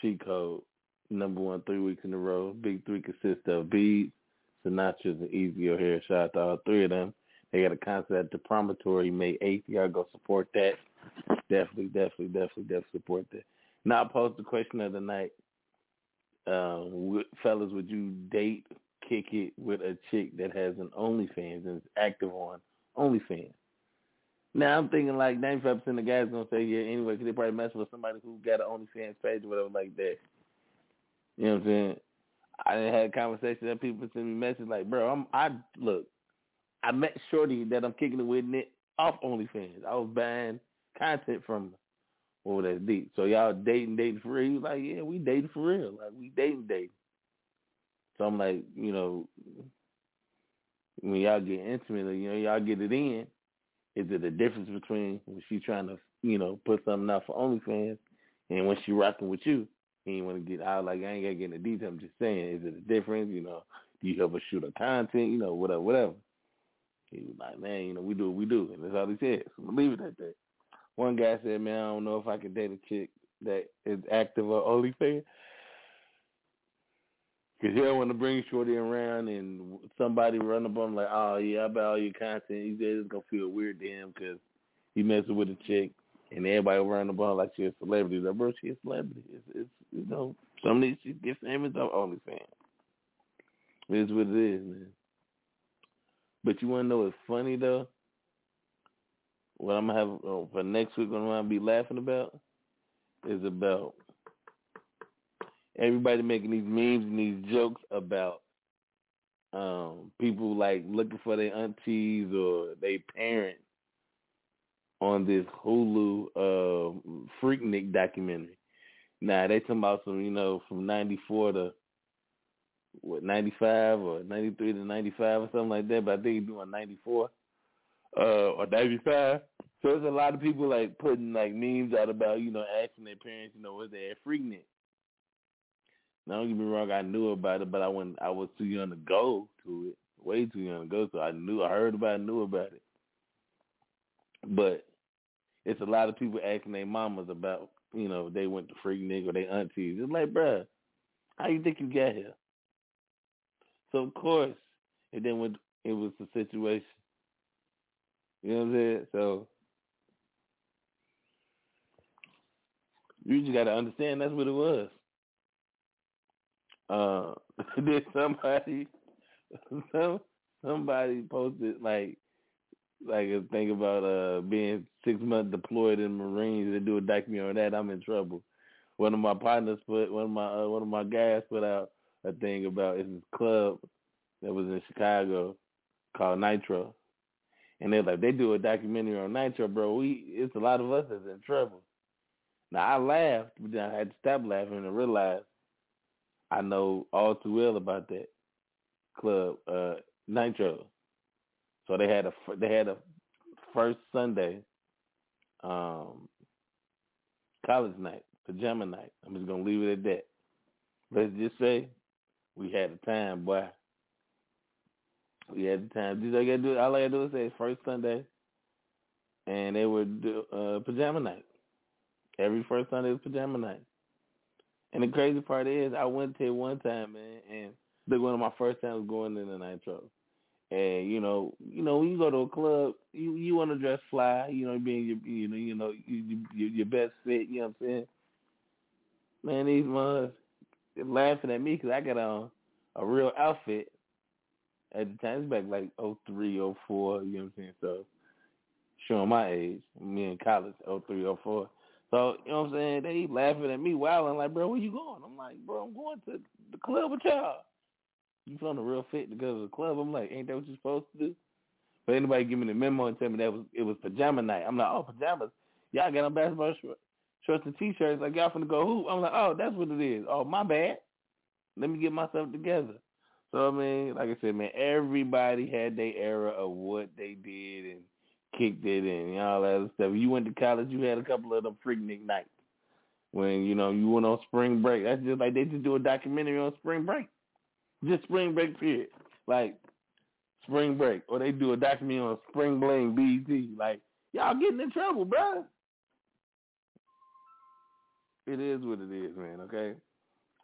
D: cheat code, number one three weeks in a row. Big Three consists of Beats, Sinatra's, and Easy O'Hare. Shout out to all three of them. They got a concert at the Promontory May 8th. Y'all go support that. Definitely, definitely, definitely, definitely support that. Now, I posed the question of the night. Um, fellas, would you date, kick it with a chick that has an OnlyFans and is active on OnlyFans? Now, I'm thinking like 95% of the guys to say yeah anyway because they probably mess with somebody who got an OnlyFans page or whatever like that. You know what I'm saying? I had a conversation that people send me messages like, bro, I'm I look, I met Shorty that I'm kicking it with Nick off OnlyFans. I was buying content from her. Oh, that's deep. So y'all dating, dating for real? He was like, yeah, we dating for real. Like we dating, dating. So I'm like, you know, when y'all get intimate, you know, y'all get it in. Is it a difference between when she's trying to, you know, put something out for OnlyFans and when she rocking with you? And you want to get out, like I ain't gotta get into detail. I'm just saying, is it a difference? You know, do you help her shoot her content? You know, whatever, whatever. He was like, man, you know, we do what we do, and that's all he said. So leave it at that. One guy said, man, I don't know if I can date a chick that is active on OnlyFans. Because you don't want to bring Shorty around and somebody run up on him like, oh, yeah, I buy all your content. He's it's going to feel weird to him because he messing with a chick and everybody run up on her like she's a celebrity. Like, bro, she's a celebrity. It's, it's you know, some of these she get famous on OnlyFans. It is what it is, man. But you want to know what's funny, though? What I'm to have uh, for next week, what I'm to be laughing about is about everybody making these memes and these jokes about um people like looking for their aunties or their parents on this Hulu uh Freaknik documentary. Now they talking about some, you know, from ninety four to what, ninety five or ninety three to ninety five or something like that, but I think doing ninety four. Uh or ninety five. So there's a lot of people like putting like memes out about, you know, asking their parents, you know, was they at Freaknik. Now, don't get me wrong, I knew about it, but I went, I was too young to go to it, way too young to go. So I knew, I heard about it, knew about it. But it's a lot of people asking their mamas about, you know, they went to Freaknik or their aunties. It's like, bruh, how you think you got here? So of course, and then when it was the situation, you know what I'm saying? So you just got to understand that's what it was. Uh, did somebody some somebody posted like like a thing about uh being six months deployed in Marines and do a documentary on that, I'm in trouble. One of my partners put one of my uh, one of my guys put out a thing about it's this club that was in Chicago called Nitro. And they're like, they do a documentary on Nitro, bro. We it's a lot of us that's in trouble. Now I laughed, but then I had to stop laughing and realize I know all too well about that club, uh, Nitro. So they had a they had a first Sunday, um, college night, pajama night. I'm just gonna leave it at that. Let's just say we had a time, boy. We had the time. Just I gotta do all I gotta do is say first Sunday, and they would do uh, pajama night. Every first Sunday was pajama night. And the crazy part is, I went there one time, man, and look, one of my first times going in the nitro. And you know, you know, when you go to a club, you you want to dress fly, you know, being your you know you know you, you, your best fit. You know what I'm saying? Man, these ones laughing at me because I got on a real outfit at the time. It's back like oh three, oh four. You know what I'm saying? So showing my age, me in college, oh three, oh four. So, you know what I'm saying? They laughing at me I'm like, bro, where you going? I'm like, bro, I'm going to the club with y'all. You from the real fit to go to the club? I'm like, ain't that what you're supposed to do? But anybody give me the memo and tell me that was it was pajama night. I'm like, oh, pajamas. Y'all got on basketball shorts, shorts and t-shirts. Like y'all finna go hoop. I'm like, oh, that's what it is. Oh, my bad. Let me get myself together. So I mean, like I said, man, everybody had their era of what they did and kicked it in and all that stuff. You went to college, you had a couple of them freaking nights when you know you went on spring break. That's just like they just do a documentary on spring break, just spring break period, like spring break, or they do a documentary on spring bling BET. Like y'all getting in trouble, bro. It is what it is, man. Okay,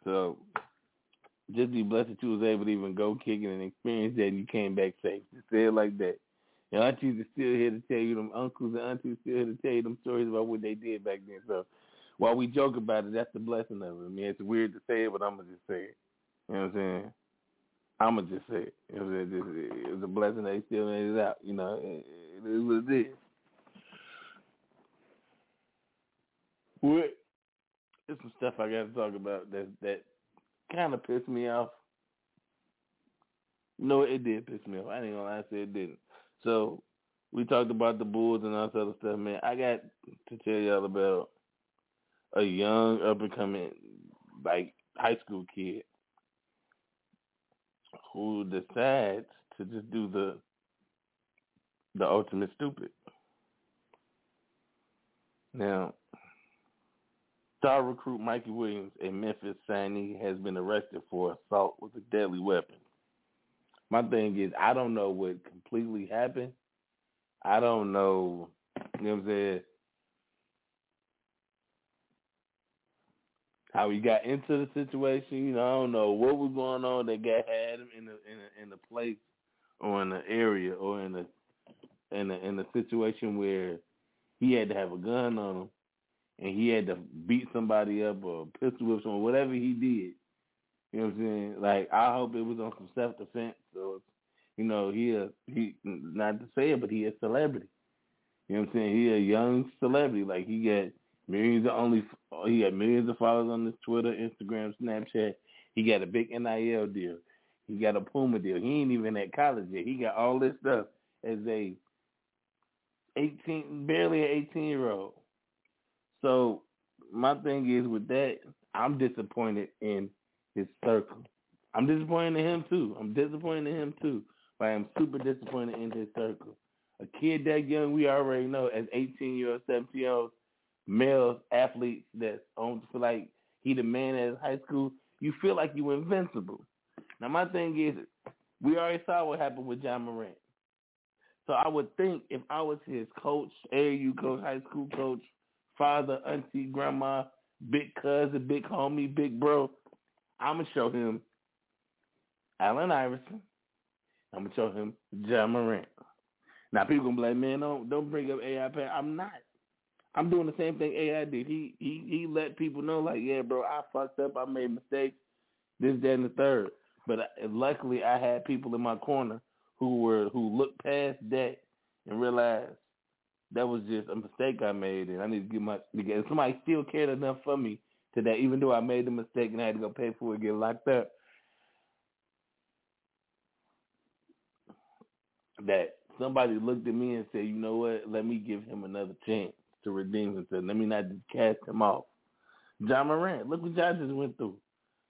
D: so just be blessed that you was able to even go kicking and experience that, and you came back safe. Just say it like that. Aunties are still here to tell you them uncles and aunties still here to tell you them stories about what they did back then. So while we joke about it, that's the blessing of it. I mean, it's weird to say it, but I'm gonna just say it. You know what I'm saying? I'm gonna just say it. You know what I'm saying? It's a blessing he still made it out. You know, it, it is what it is. What? There's some stuff I got to talk about that that kind of pissed me off. No, it did piss me off. I ain't gonna lie, I said it didn't. So we talked about the Bulls and all this other stuff, man. I got to tell y'all about a young up and coming like high school kid who decides to just do the the ultimate stupid. Now, star recruit Mikey Williams, a Memphis signee, has been arrested for assault with a deadly weapon. My thing is, I don't know what completely happened. I don't know, you know what I'm saying, how he got into the situation. You know, I don't know what was going on that got had him in the in a, in the place or in the area or in the in a in a situation where he had to have a gun on him and he had to beat somebody up or pistol whip someone, whatever he did. You know what I'm saying? Like I hope it was on some self defense or you know, he a he not to say it, but he a celebrity. You know what I'm saying? He a young celebrity. Like he got millions of only he got millions of followers on his Twitter, Instagram, Snapchat. He got a big NIL deal. He got a Puma deal. He ain't even at college yet. He got all this stuff as a eighteen barely an eighteen year old. So my thing is with that, I'm disappointed in his circle. I'm disappointed in him too. I'm disappointed in him too. But I am super disappointed in his circle. A kid that young, we already know as 18 year old, 17 year old male athletes that's on feel like he the man at high school, you feel like you're invincible. Now my thing is, we already saw what happened with Ja Morant. So I would think if I was his coach, AAU coach, high school coach, father, auntie, grandma, big cousin, big homie, big bro, I'm gonna show him Allen Iverson. I'm gonna show him Ja Morant. Now people gonna be like, man, don't don't bring up AI. I'm not. I'm doing the same thing AI did. He he he let people know like, yeah, bro, I fucked up. I made mistakes. this, that, and the third. But I, luckily, I had people in my corner who were who looked past that and realized that was just a mistake I made, and I need to get my. And somebody still cared enough for me that, even though I made the mistake and I had to go pay for it, get locked up. That somebody looked at me and said, you know what, let me give him another chance to redeem himself. Let me not just cast him off. Ja Morant, look what Ja just went through.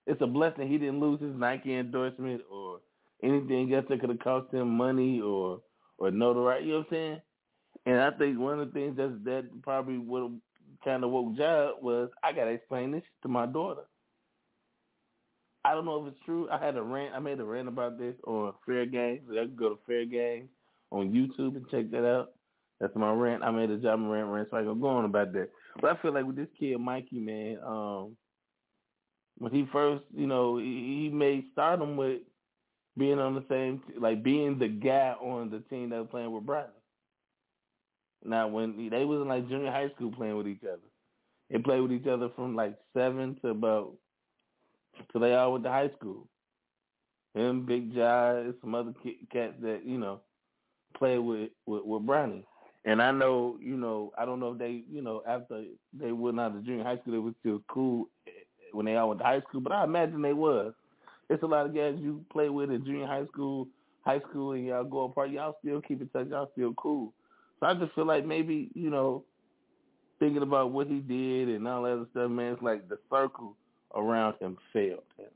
D: It's a blessing he didn't lose his Nike endorsement or anything else that could have cost him money or or notoriety. You know what I'm saying? And I think one of the things that that probably would kind of woke up was I gotta explain this to my daughter. I don't know if it's true. I had a rant. I made a rant about this on Fair Games. I can go to Fair Games on YouTube and check that out. That's my rant. I made a job rant, rant, so I can go on about that. But I feel like with this kid Mikey, man, um, when he first, you know, he, he made stardom with being on the same, like being the guy on the team that was playing with Bradley. Now, when they was in like junior high school playing with each other, they played with each other from like seven to about till they all went to high school. Him, Big Jai, some other cats that you know played with with, with Bronny. And I know, you know, I don't know if they, you know, after they went out of junior high school, they were still cool eh, when they all went to high school. But I imagine they was. It's a lot of guys you play with in junior high school, high school, and y'all go apart. Y'all still keep in touch. Y'all still cool. So I just feel like maybe, you know, thinking about what he did and all that other stuff, man, it's like the circle around him failed him.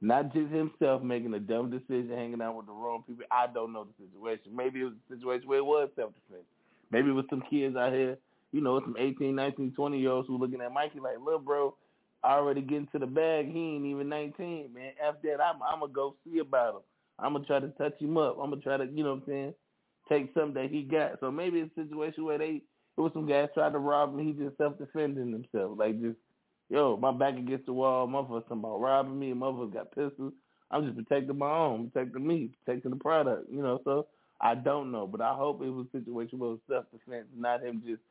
D: Not just himself making a dumb decision, hanging out with the wrong people. I don't know the situation. Maybe it was a situation where it was self-defense. Maybe it was some kids out here, you know, some 18, 19, 20 year olds who looking at Mikey like, look, bro, I already getting to the bag. He ain't even 19, man. After that, I'm, I'm going to go see about him. I'm going to try to touch him up. I'm going to try to, you know what I'm saying, take something that he got. So maybe it's a situation where they, it was some guys trying to rob him. He just self-defending himself. Like just yo, my back against the wall, motherfuckers talking about robbing me, motherfuckers got pistols. I'm just protecting my own, protecting me, protecting the product, you know, so I don't know. But I hope it was a situation where it was self defense, not him just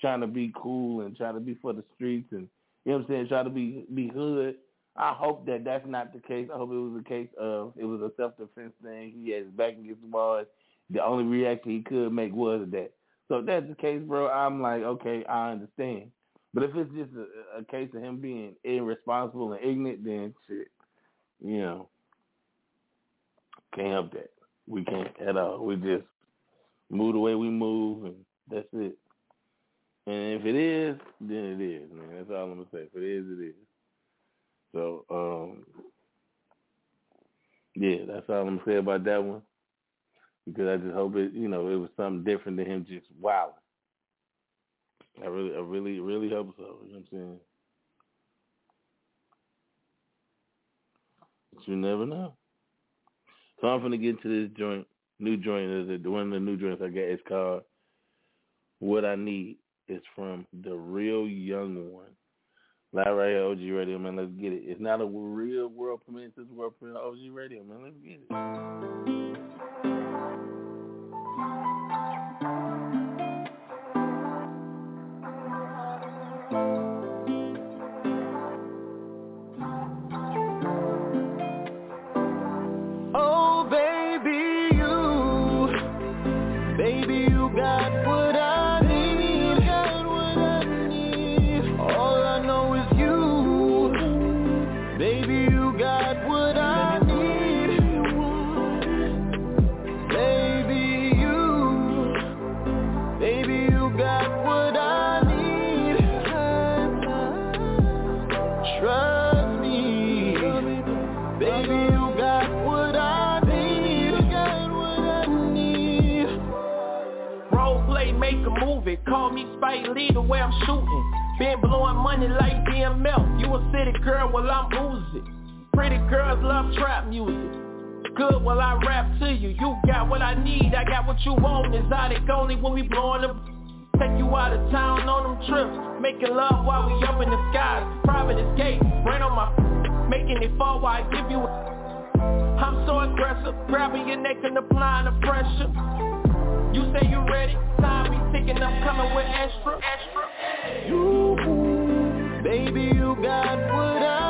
D: trying to be cool and trying to be for the streets and you know what I'm saying, try to be be hood. I hope that that's not the case. I hope it was a case of it was a self defense thing. He had his back against the wall. The only reaction he could make was that. So if that's the case, bro, I'm like, okay, I understand. But if it's just a, a case of him being irresponsible and ignorant, then shit, you know, can't help that. We can't at all. We just move the way we move, and that's it. And if it is, then it is, man. That's all I'm gonna say. If it is, it is. So, um, yeah, that's all I'm gonna say about that one. Because I just hope it, you know, it was something different than him just wow. I really, I really, really hope so. You know what I'm saying? But you never know. So I'm gonna get into this joint, new joint. Is it one of the new joints I got It's called "What I Need." It's from the Real Young One. Live right here, OG Radio, man. Let's get it. It's not a real world premiere. It's world premiere OG Radio, man. Let's get it.
Q: Spike the way I'm shooting. Been blowing money like DML. You a city girl, well I'm Uzi. Pretty girls love trap music. Good, well I rap to you. You got what I need, I got what you want. Exotic only when we blowing them. Take you out of town on them trips. Making love while we up in the skies. Private escape, rain on my making it fall while I give you a I'm so aggressive, grabbing your neck and applying the pressure. You say you ready, time be ticking, I'm coming with extra. extra.
R: You, baby, you got what I,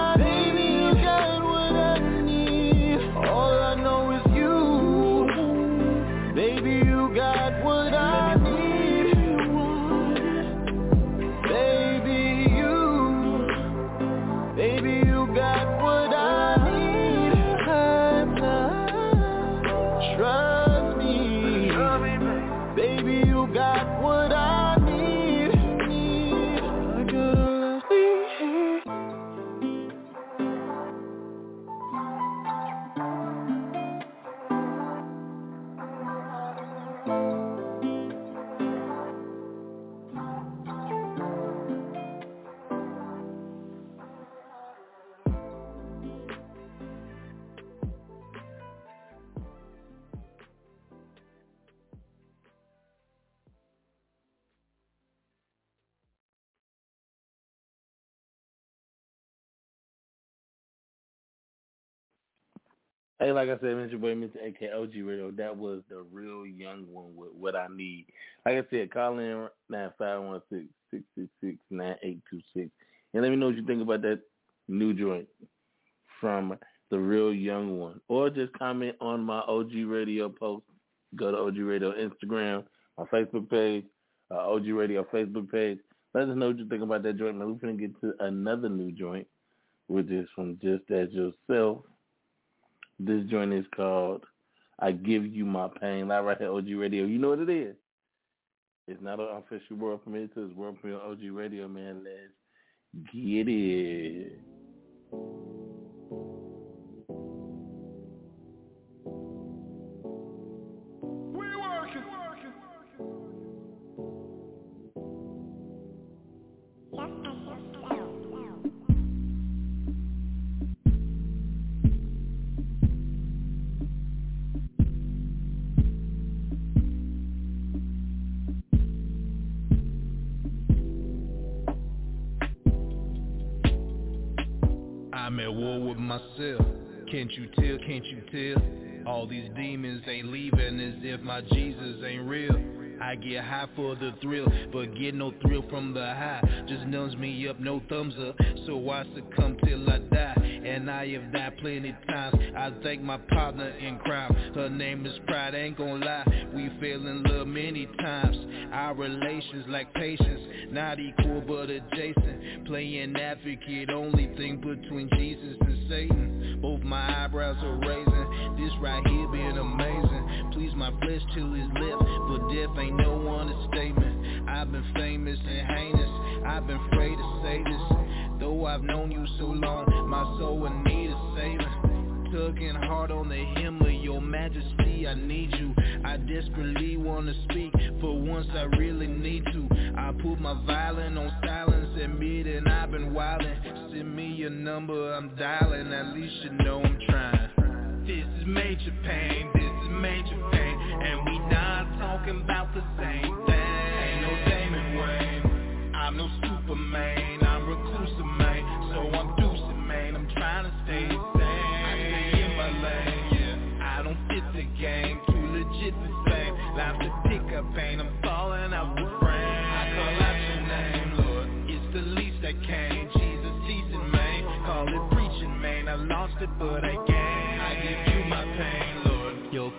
D: Hey, like I said, Mr. Boy, Mr. AKOG Radio, that was the real young one with what I need. Like I said, call in nine five one six six six six nine eight two six, and let me know what you think about that new joint from the real young one, or just comment on my OG Radio post. Go to OG Radio Instagram, my Facebook page, uh, OG Radio Facebook page. Let us know what you think about that joint. Man, we're gonna get to another new joint, which is from Just As Yourself. This joint is called I Give You My Pain. Live right here OG Radio. You know what it is. It's not an official world premiere, it's world premiere OG Radio, man. Let's get it.
S: Can't you tell, can't you tell? All these demons ain't leaving as if my Jesus ain't real. I get high for the thrill, but get no thrill from the high. Just numbs me up, no thumbs up, so I succumb till I die. And I have died plenty times. I thank my partner in crime. Her name is Pride, ain't gon' lie. We fell in love many times. Our relations like patience, not equal but adjacent. Playing advocate, only thing between Jesus and Satan. Both my eyebrows are raising. This right here being amazing. Please my flesh to his lips, but death ain't no one a statement. I've been famous and heinous. I've been afraid to say this. Though I've known you so long, my soul in need of saving. Tugging hard on the hem of your majesty, I need you. I desperately wanna speak, for once I really need to. I put my violin on silence, admitting I've been wildin'. Send me your number, I'm dialing, at least you know I'm trying. This is major pain, this is major pain, and we talking about the same thing. Ain't no Damon Wayne, I'm no Superman, I'm reclusive man, so I'm deucing man, I'm trying to stay sane. I stay in my lane, yeah, I don't fit the game, too legit for fame. Life's a pickup pain, I'm falling out the frame. I call out your name, Lord, it's the least I can. Jesus ceasing, man, call it preaching, man. I lost it, but I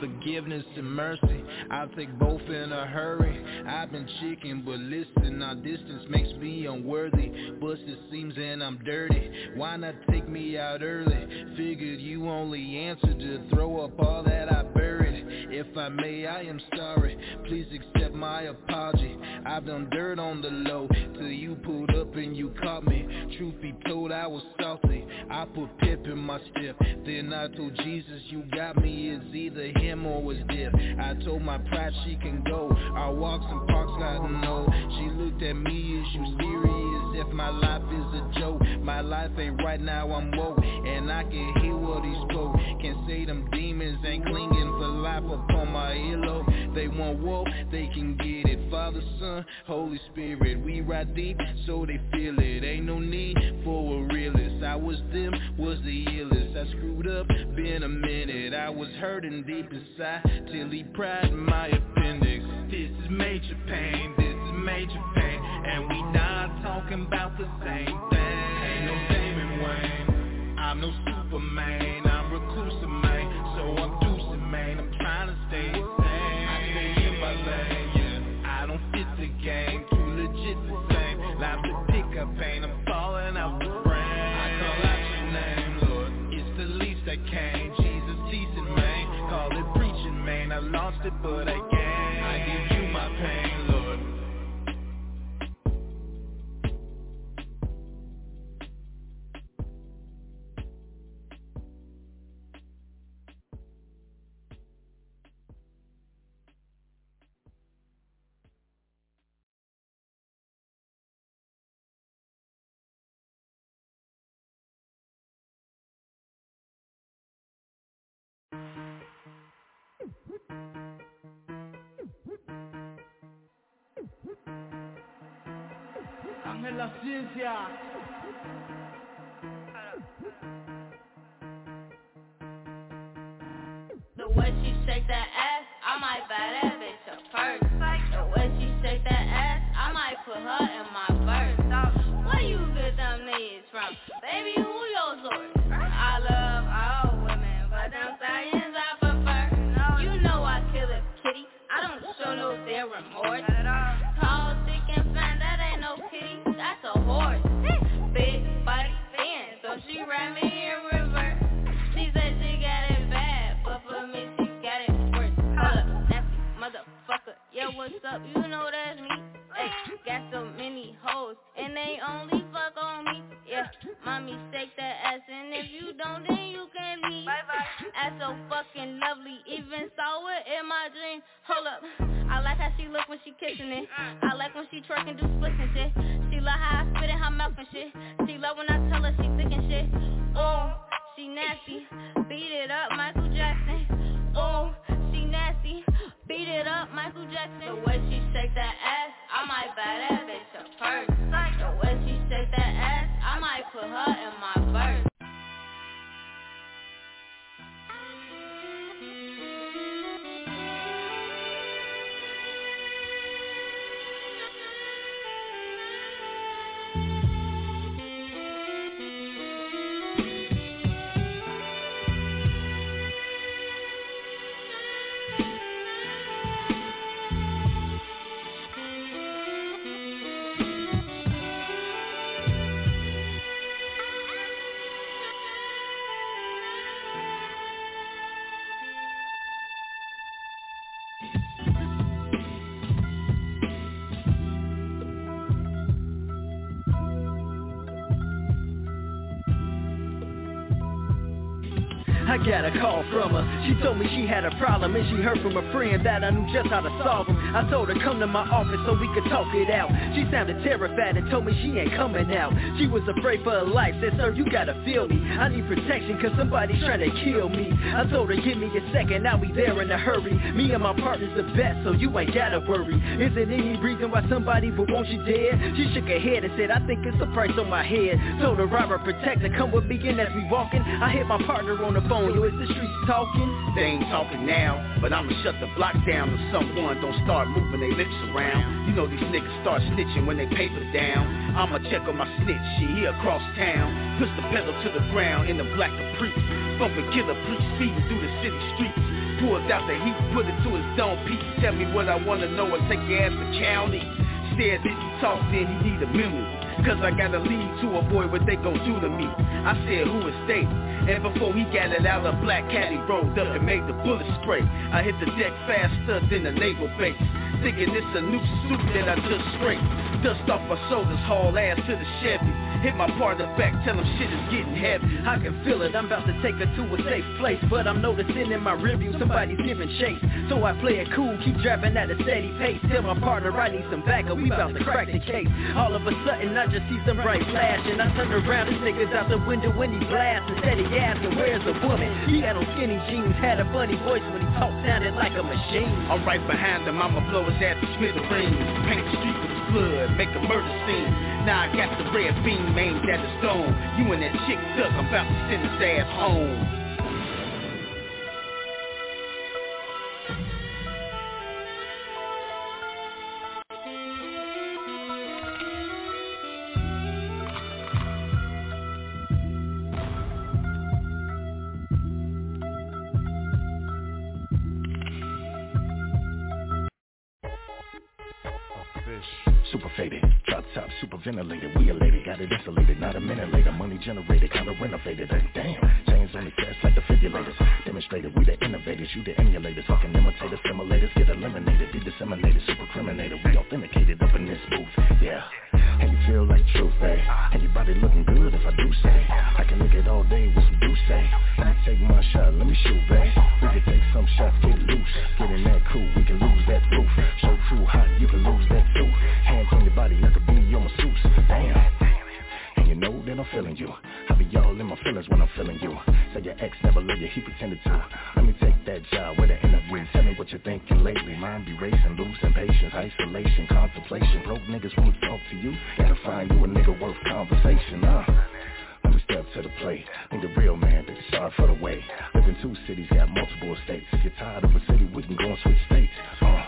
S: forgiveness and mercy, I'll take both in a hurry. I've been chicken, but listen, our distance makes me unworthy. Busted seams and I'm dirty. Why not take me out early? Figured you only answered to throw up all that I buried. If I may, I am sorry. Please accept my apology. I've done dirt on the low till you pulled up and you caught me. Truth be told, I was salty. I put pip in my step. Then I told Jesus, you got me. It's either him I told my pride she can go. I walks some parks got no. She looked at me, is you serious? If my life is a joke, my life ain't right now. I'm woke, and I can hear what he spoke. Can say them demons ain't clinging for life upon my earlobe. They want woe, they can get it. Father, Son, Holy Spirit, we ride deep, so they feel it. Ain't no need for a realist. I was them, was the illest. I screwed up, been a minute. I was hurting deep inside till he pried my appendix. This is major pain, this is major pain, and we not talking about the same thing. Ain't no Damon Wayne, I'm no Superman, I'm reclusive man, so I'm deucing man, I'm trying to stay game, too legit the same. Life's a pickup pain, I'm falling out the frame. I call out your name, Lord, it's the least I can. Jesus teasing man, call it preaching man, I lost it but. I
T: The way she shake that ass, I might buy that bitch a purse. The way she shake that ass, I might put her in my I got a
K: call from her. She told me she had a problem and she heard from a friend that I knew just how to solve them. I told her come to my office so we could talk it out. She sounded terrified and told me she ain't coming out. She was afraid for her life. Said, sir, you gotta feel me. I need protection cause somebody's trying to kill me. I told her give me a second, I'll be there in a hurry. Me and my partner's the best, so you ain't gotta worry. Is there any reason why somebody would want you dead? She shook her head and said, I think it's the price on my head. Told her Robert protector, come with me and as we walking, I hit my partner on the phone. Yo, is the streets talking?
U: They ain't talking now, but I'ma shut the block down if someone don't start moving their lips around. You know these niggas start snitching when they paper down. I'ma check on my snitch, shit, he across town. Push the pedal to the ground in the black caprice. Bumping killer police speeding through the city streets. Pulls out the heat, put it to his dome piece. Tell me what I wanna know and take your ass to county. Said if he talk, then he need a memory. Cause I gotta lead to avoid what they gon' do to me. I said who is they? And before he got it out, a black caddy rolled up and made the bullet spray. I hit the deck faster than the naval base. Thinking it's a new suit that I just scraped. Dust off my shoulders, haul ass to the Chevy. Hit my partner back, tell him shit is getting heavy.
K: I can feel it, I'm about to take her to a safe place But I'm noticing in my rearview somebody's giving chase. So I play it cool, keep driving at a steady pace. Tell my partner I need some backup, we about to crack the case. All of a sudden I just see some bright flash And I turn around, this nigga's out the window when he blasts Instead he asking where's the woman? He had on skinny jeans, had a funny voice when he talked Sounded like a machine.
U: I'm right behind him, I'ma blow his ass to smithereens Paint the street with blood, make a murder scene. Now I got the red beam aimed at the stone. You and that chick duck, I'm about to send his ass home
V: drop top, super ventilated, we elated, got it insulated, not a minute later, money generated, kinda renovated, uh, damn, chains on the chest like defibrillators, demonstrated, we the innovators, you the emulators, fucking imitators, simulators, get eliminated, be disseminated, super criminated, we authenticated up in this booth, yeah, and you feel like truth, eh, and your body looking good if I do say, I can look it all day with some do say, let me take my shot, let me shoot, babe, we can take some shots, get loose, get in that cool, we ex never loved you, he pretended to. Let me take that job with the interview. Tell me what you're thinking lately. Mind be racing, losing patience, isolation, contemplation. Broke niggas won't talk to you. Gotta find you a nigga worth conversation, huh? Let me step to the plate. Need a real man that can start for the way. Live in two cities, got multiple states. If you're tired of a city, we can go and switch states. Uh,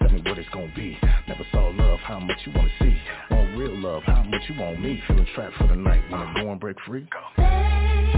V: tell me what it's gonna be. Never saw love, how much you wanna see. Want real love, how much you want me. Feeling trapped for the night, wanna go and break free.
C: Baby,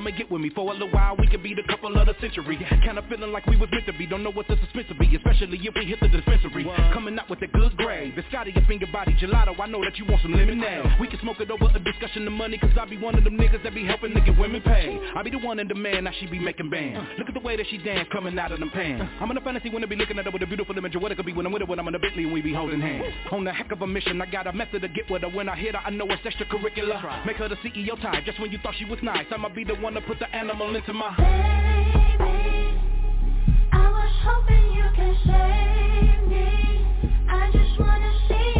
E: come and get with me. For a little while, we could be the couple of the century. Kinda feeling like we was meant to be. Don't know what the suspense will be Especially if we hit the dispensary. Coming out with a good grade Biscotti, your finger body. Gelato I know that you want some lemonade We can smoke it over a discussion of money Cause I be one of them niggas that be helping to get women paid. I be the one in demand, now she be making bands. Look at the way that she dance coming out of them pants. I'm in a fantasy when I be looking at her with a beautiful image of what it could be when I'm with her When I'm in a Bentley and we be holding hands. On the heck of a mission, I got a method to get with her. When I hit her, I know it's extracurricular Make her the CEO type, just when you thought she was nice. I'ma be the one to put the animal into my
C: I was hoping you could save me. I just wanna see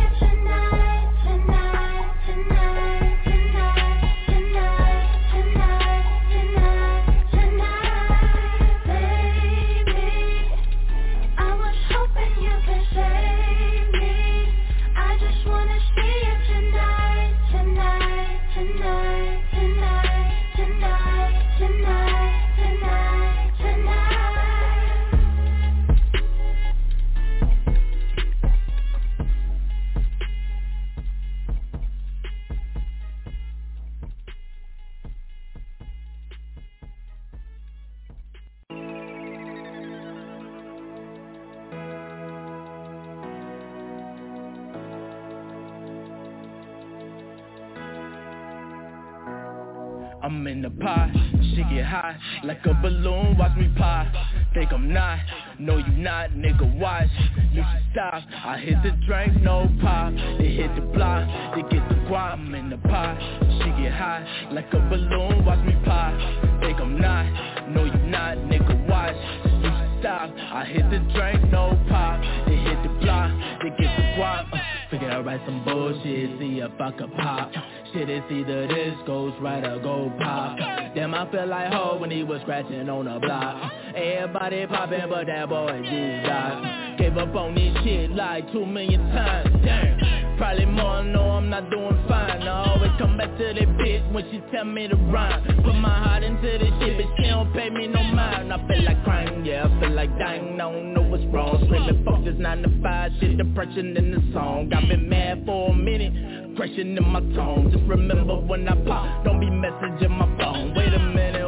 S: like a balloon, watch me pop. Think I'm not, no you not, nigga watch. You should stop. I hit the drink, no pop. They hit the block, they get the guap. I'm in the pot, she get high like a balloon, watch me pop. Think I'm not, no you not, nigga watch. You should stop. I hit the drink, no pop. They hit the block, they get the guap. Figure I write some bullshit, see I could pop. Shit, it's either this goes right or go pop. Damn, I feel like ho when he was scratching on the block. Everybody popping, but that boy just died. Gave up on this shit like two million times. Damn, probably more. No, I'm not doing fine. I always come back to that bitch when she tell me to rhyme. Put my heart into this shit, but she don't pay me no mind. I feel like crying, yeah, I feel like dying. I don't know what's wrong. Screaming, fuck this nine to five shit, depression in the song. I've been mad for a minute, crashing in my tone. Just remember when I pop, don't be messaging my phone. Wait a minute,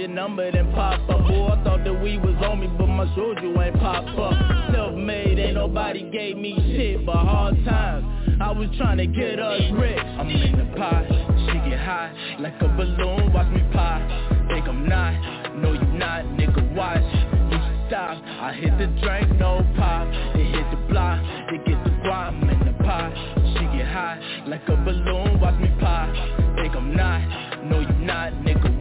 S: your number then pop up. Boy, I thought that we was on me, but my you ain't pop up. Self-made, ain't nobody gave me shit but hard times. I was trying to get us rich. I'm in the pot, she get high like a balloon. Watch me pop. Think I'm not, no you not, nigga. Watch. Stop. I hit the drink, no pop. They hit the block, they get the guap. I'm in the pot, she get high like a balloon. Watch me pop. Think I'm not, no you not, nigga.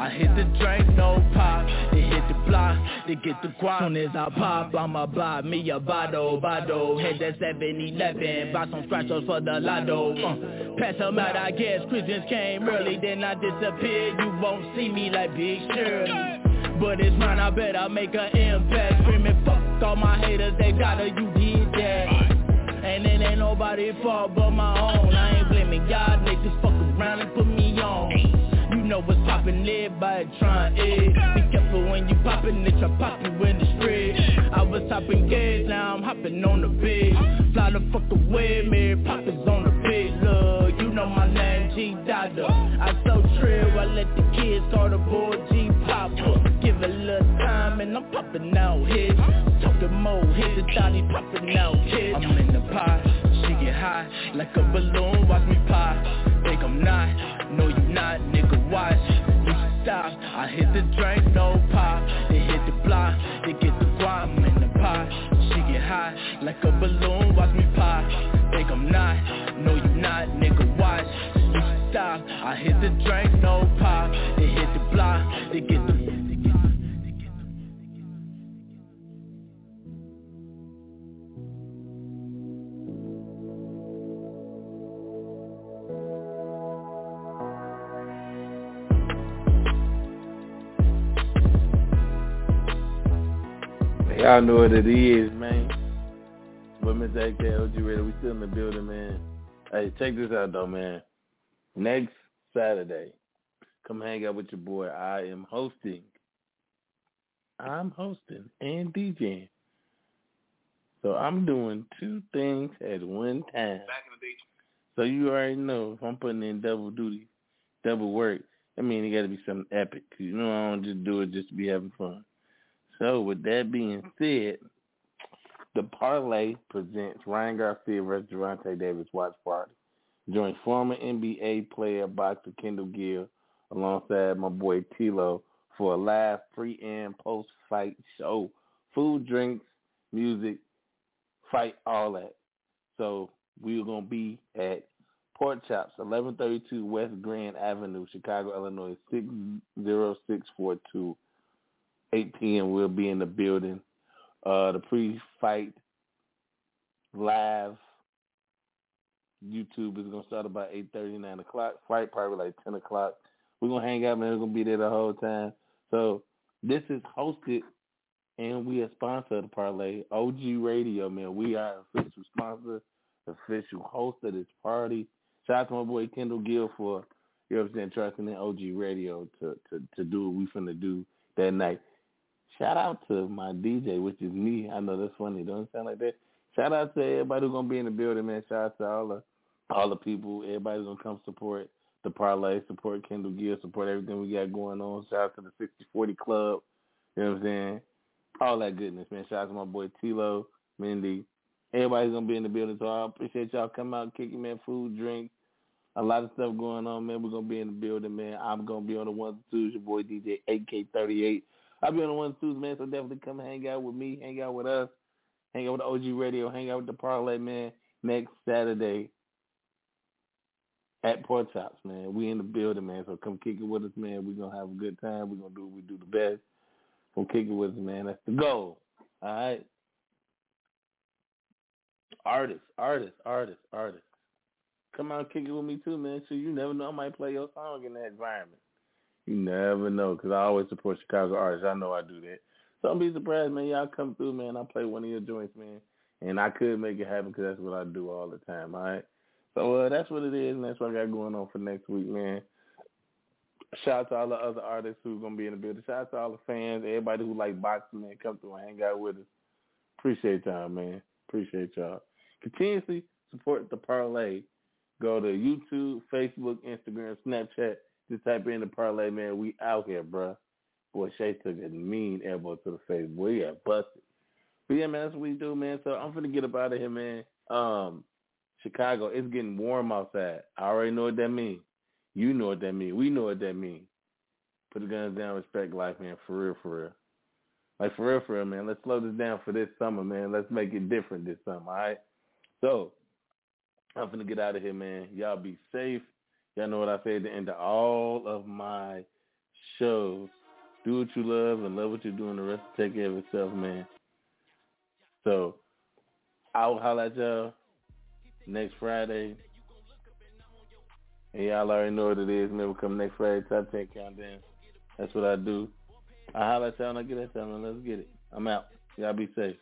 S: I hit the drink, no pop. They hit the block, they get the guap. Soon as I pop, I'ma buy me a bottle, bottle. Hit that 7-Eleven, buy some scratchers for the lotto. Uh, pass them out, I guess. Christmas came early, then I disappeared. You won't see me like Big Shirley. But it's mine, I bet I make an impact Screaming fuck all my haters, they gotta, you did that And it ain't nobody fault but my own I ain't blaming y'all niggas, fuck around and put me know what's poppin', everybody tryin' it Be careful when you poppin' it, I pop in the street. I was hopping gas, now I'm hopping on the bed Fly the fuck away, Mary Poppins on the bed, look You know my name, G Dada. I so trill, I let the kids call the boy G Papa. Give a little time and I'm poppin' out hits Talking more hits, the thotty popping out hits I'm in the pot, she get high like a balloon, watch me pop. Think I'm not, no you not, nigga watch. You stop, I hit the drink, no pop. They hit the block, they get the guap, I'm in the pot. She get high like a balloon, watch me pop. Think I'm not, no you not, nigga watch. Bitch, stop. I hit the drink, no pop. They hit the block, they get the
D: Y'all know what it is, man. But Miss AK OG Radio, we still in the building, man. Hey, check this out though, man. Next Saturday, come hang out with your boy. I am hosting. I'm hosting and DJing. So I'm doing two things at one time. So you already know if I'm putting in double duty, double work, I mean it got to be something epic. You know I don't just do it just to be having fun. So with that being said, the parlay presents Ryan Garcia versus Gervonta Davis watch party. Join former NBA player boxer Kendall Gill alongside my boy Tilo for a live pre and post fight show. Food, drinks, music, fight, all that. So we're gonna be at Pork Chops, eleven thirty two West Grand Avenue, Chicago, Illinois, six zero six four two. 8 p.m. We'll be in the building. Uh, the pre-fight live YouTube is gonna start about 8:30, 9 o'clock. Fight probably like 10 o'clock. We're gonna hang out, man. We're gonna be there the whole time. So this is hosted, and we are sponsor of the parlay. OG Radio, man. We are official sponsor, official host of this party. Shout out to my boy Kendall Gill for you know what I'm saying, trusting in OG Radio to to to do what we finna do that night. Shout out to my DJ, which is me. I know that's funny. Don't sound like that. Shout out to everybody who's gonna be in the building, man. Shout out to all the all the people. Everybody's gonna come support the parlay, support Kendall Gill, support everything we got going on. Shout out to the 6040 Club. You know what I'm saying? All that goodness, man. Shout out to my boy Tilo, Mindy. Everybody's gonna be in the building, so I appreciate y'all coming out, kicking man, food, drink, a lot of stuff going on, man. We're gonna be in the building, man. I'm gonna be on the one twos. Your boy DJ AK38. I'll be on the one twos, man. So definitely come hang out with me, hang out with us, hang out with the OG Radio, hang out with the Parlay, man. Next Saturday at Pork Chops, man. We in the building, man. So come kick it with us, man. We're gonna have a good time. We're gonna do what we do the best. Come kick it with us, man. That's the goal. All right. Artists, artists, artists, artists. Come out and kick it with me too, man. So you never know, I might play your song in that environment. You never know, because I always support Chicago artists. I know I do that. So don't be surprised, man. Y'all come through, man. I play one of your joints, man. And I could make it happen because that's what I do all the time, all right? So uh, that's what it is, and that's what I got going on for next week, man. Shout out to all the other artists who's going to be in the building. Shout out to all the fans, everybody who like boxing, man. Come through and hang out with us. Appreciate y'all, man. Appreciate y'all. Continuously support the parlay. Go to YouTube, Facebook, Instagram, Snapchat. Just type in the parlay, man. We out here, bruh. Boy, Shay took a mean elbow to the face. He got busted. But yeah, man, that's what we do, man. So I'm gonna get up out of here, man. Um, Chicago, it's getting warm outside. I already know what that means. You know what that means. We know what that means. Put the guns down, respect life, man. For real, for real. Like for real, for real, man. Let's slow this down for this summer, man. Let's make it different this summer, all right? So I'm gonna get out of here, man. Y'all be safe. Y'all know what I say at the end of all of my shows. Do what you love and love what you're doing. The rest take care of itself, man. So I'll holler at y'all next Friday. And y'all already know what it is, man. We come next Friday, top 10 countdown. That's what I do. I holler at y'all and I get at y'all, and let's get it. I'm out. Y'all be safe.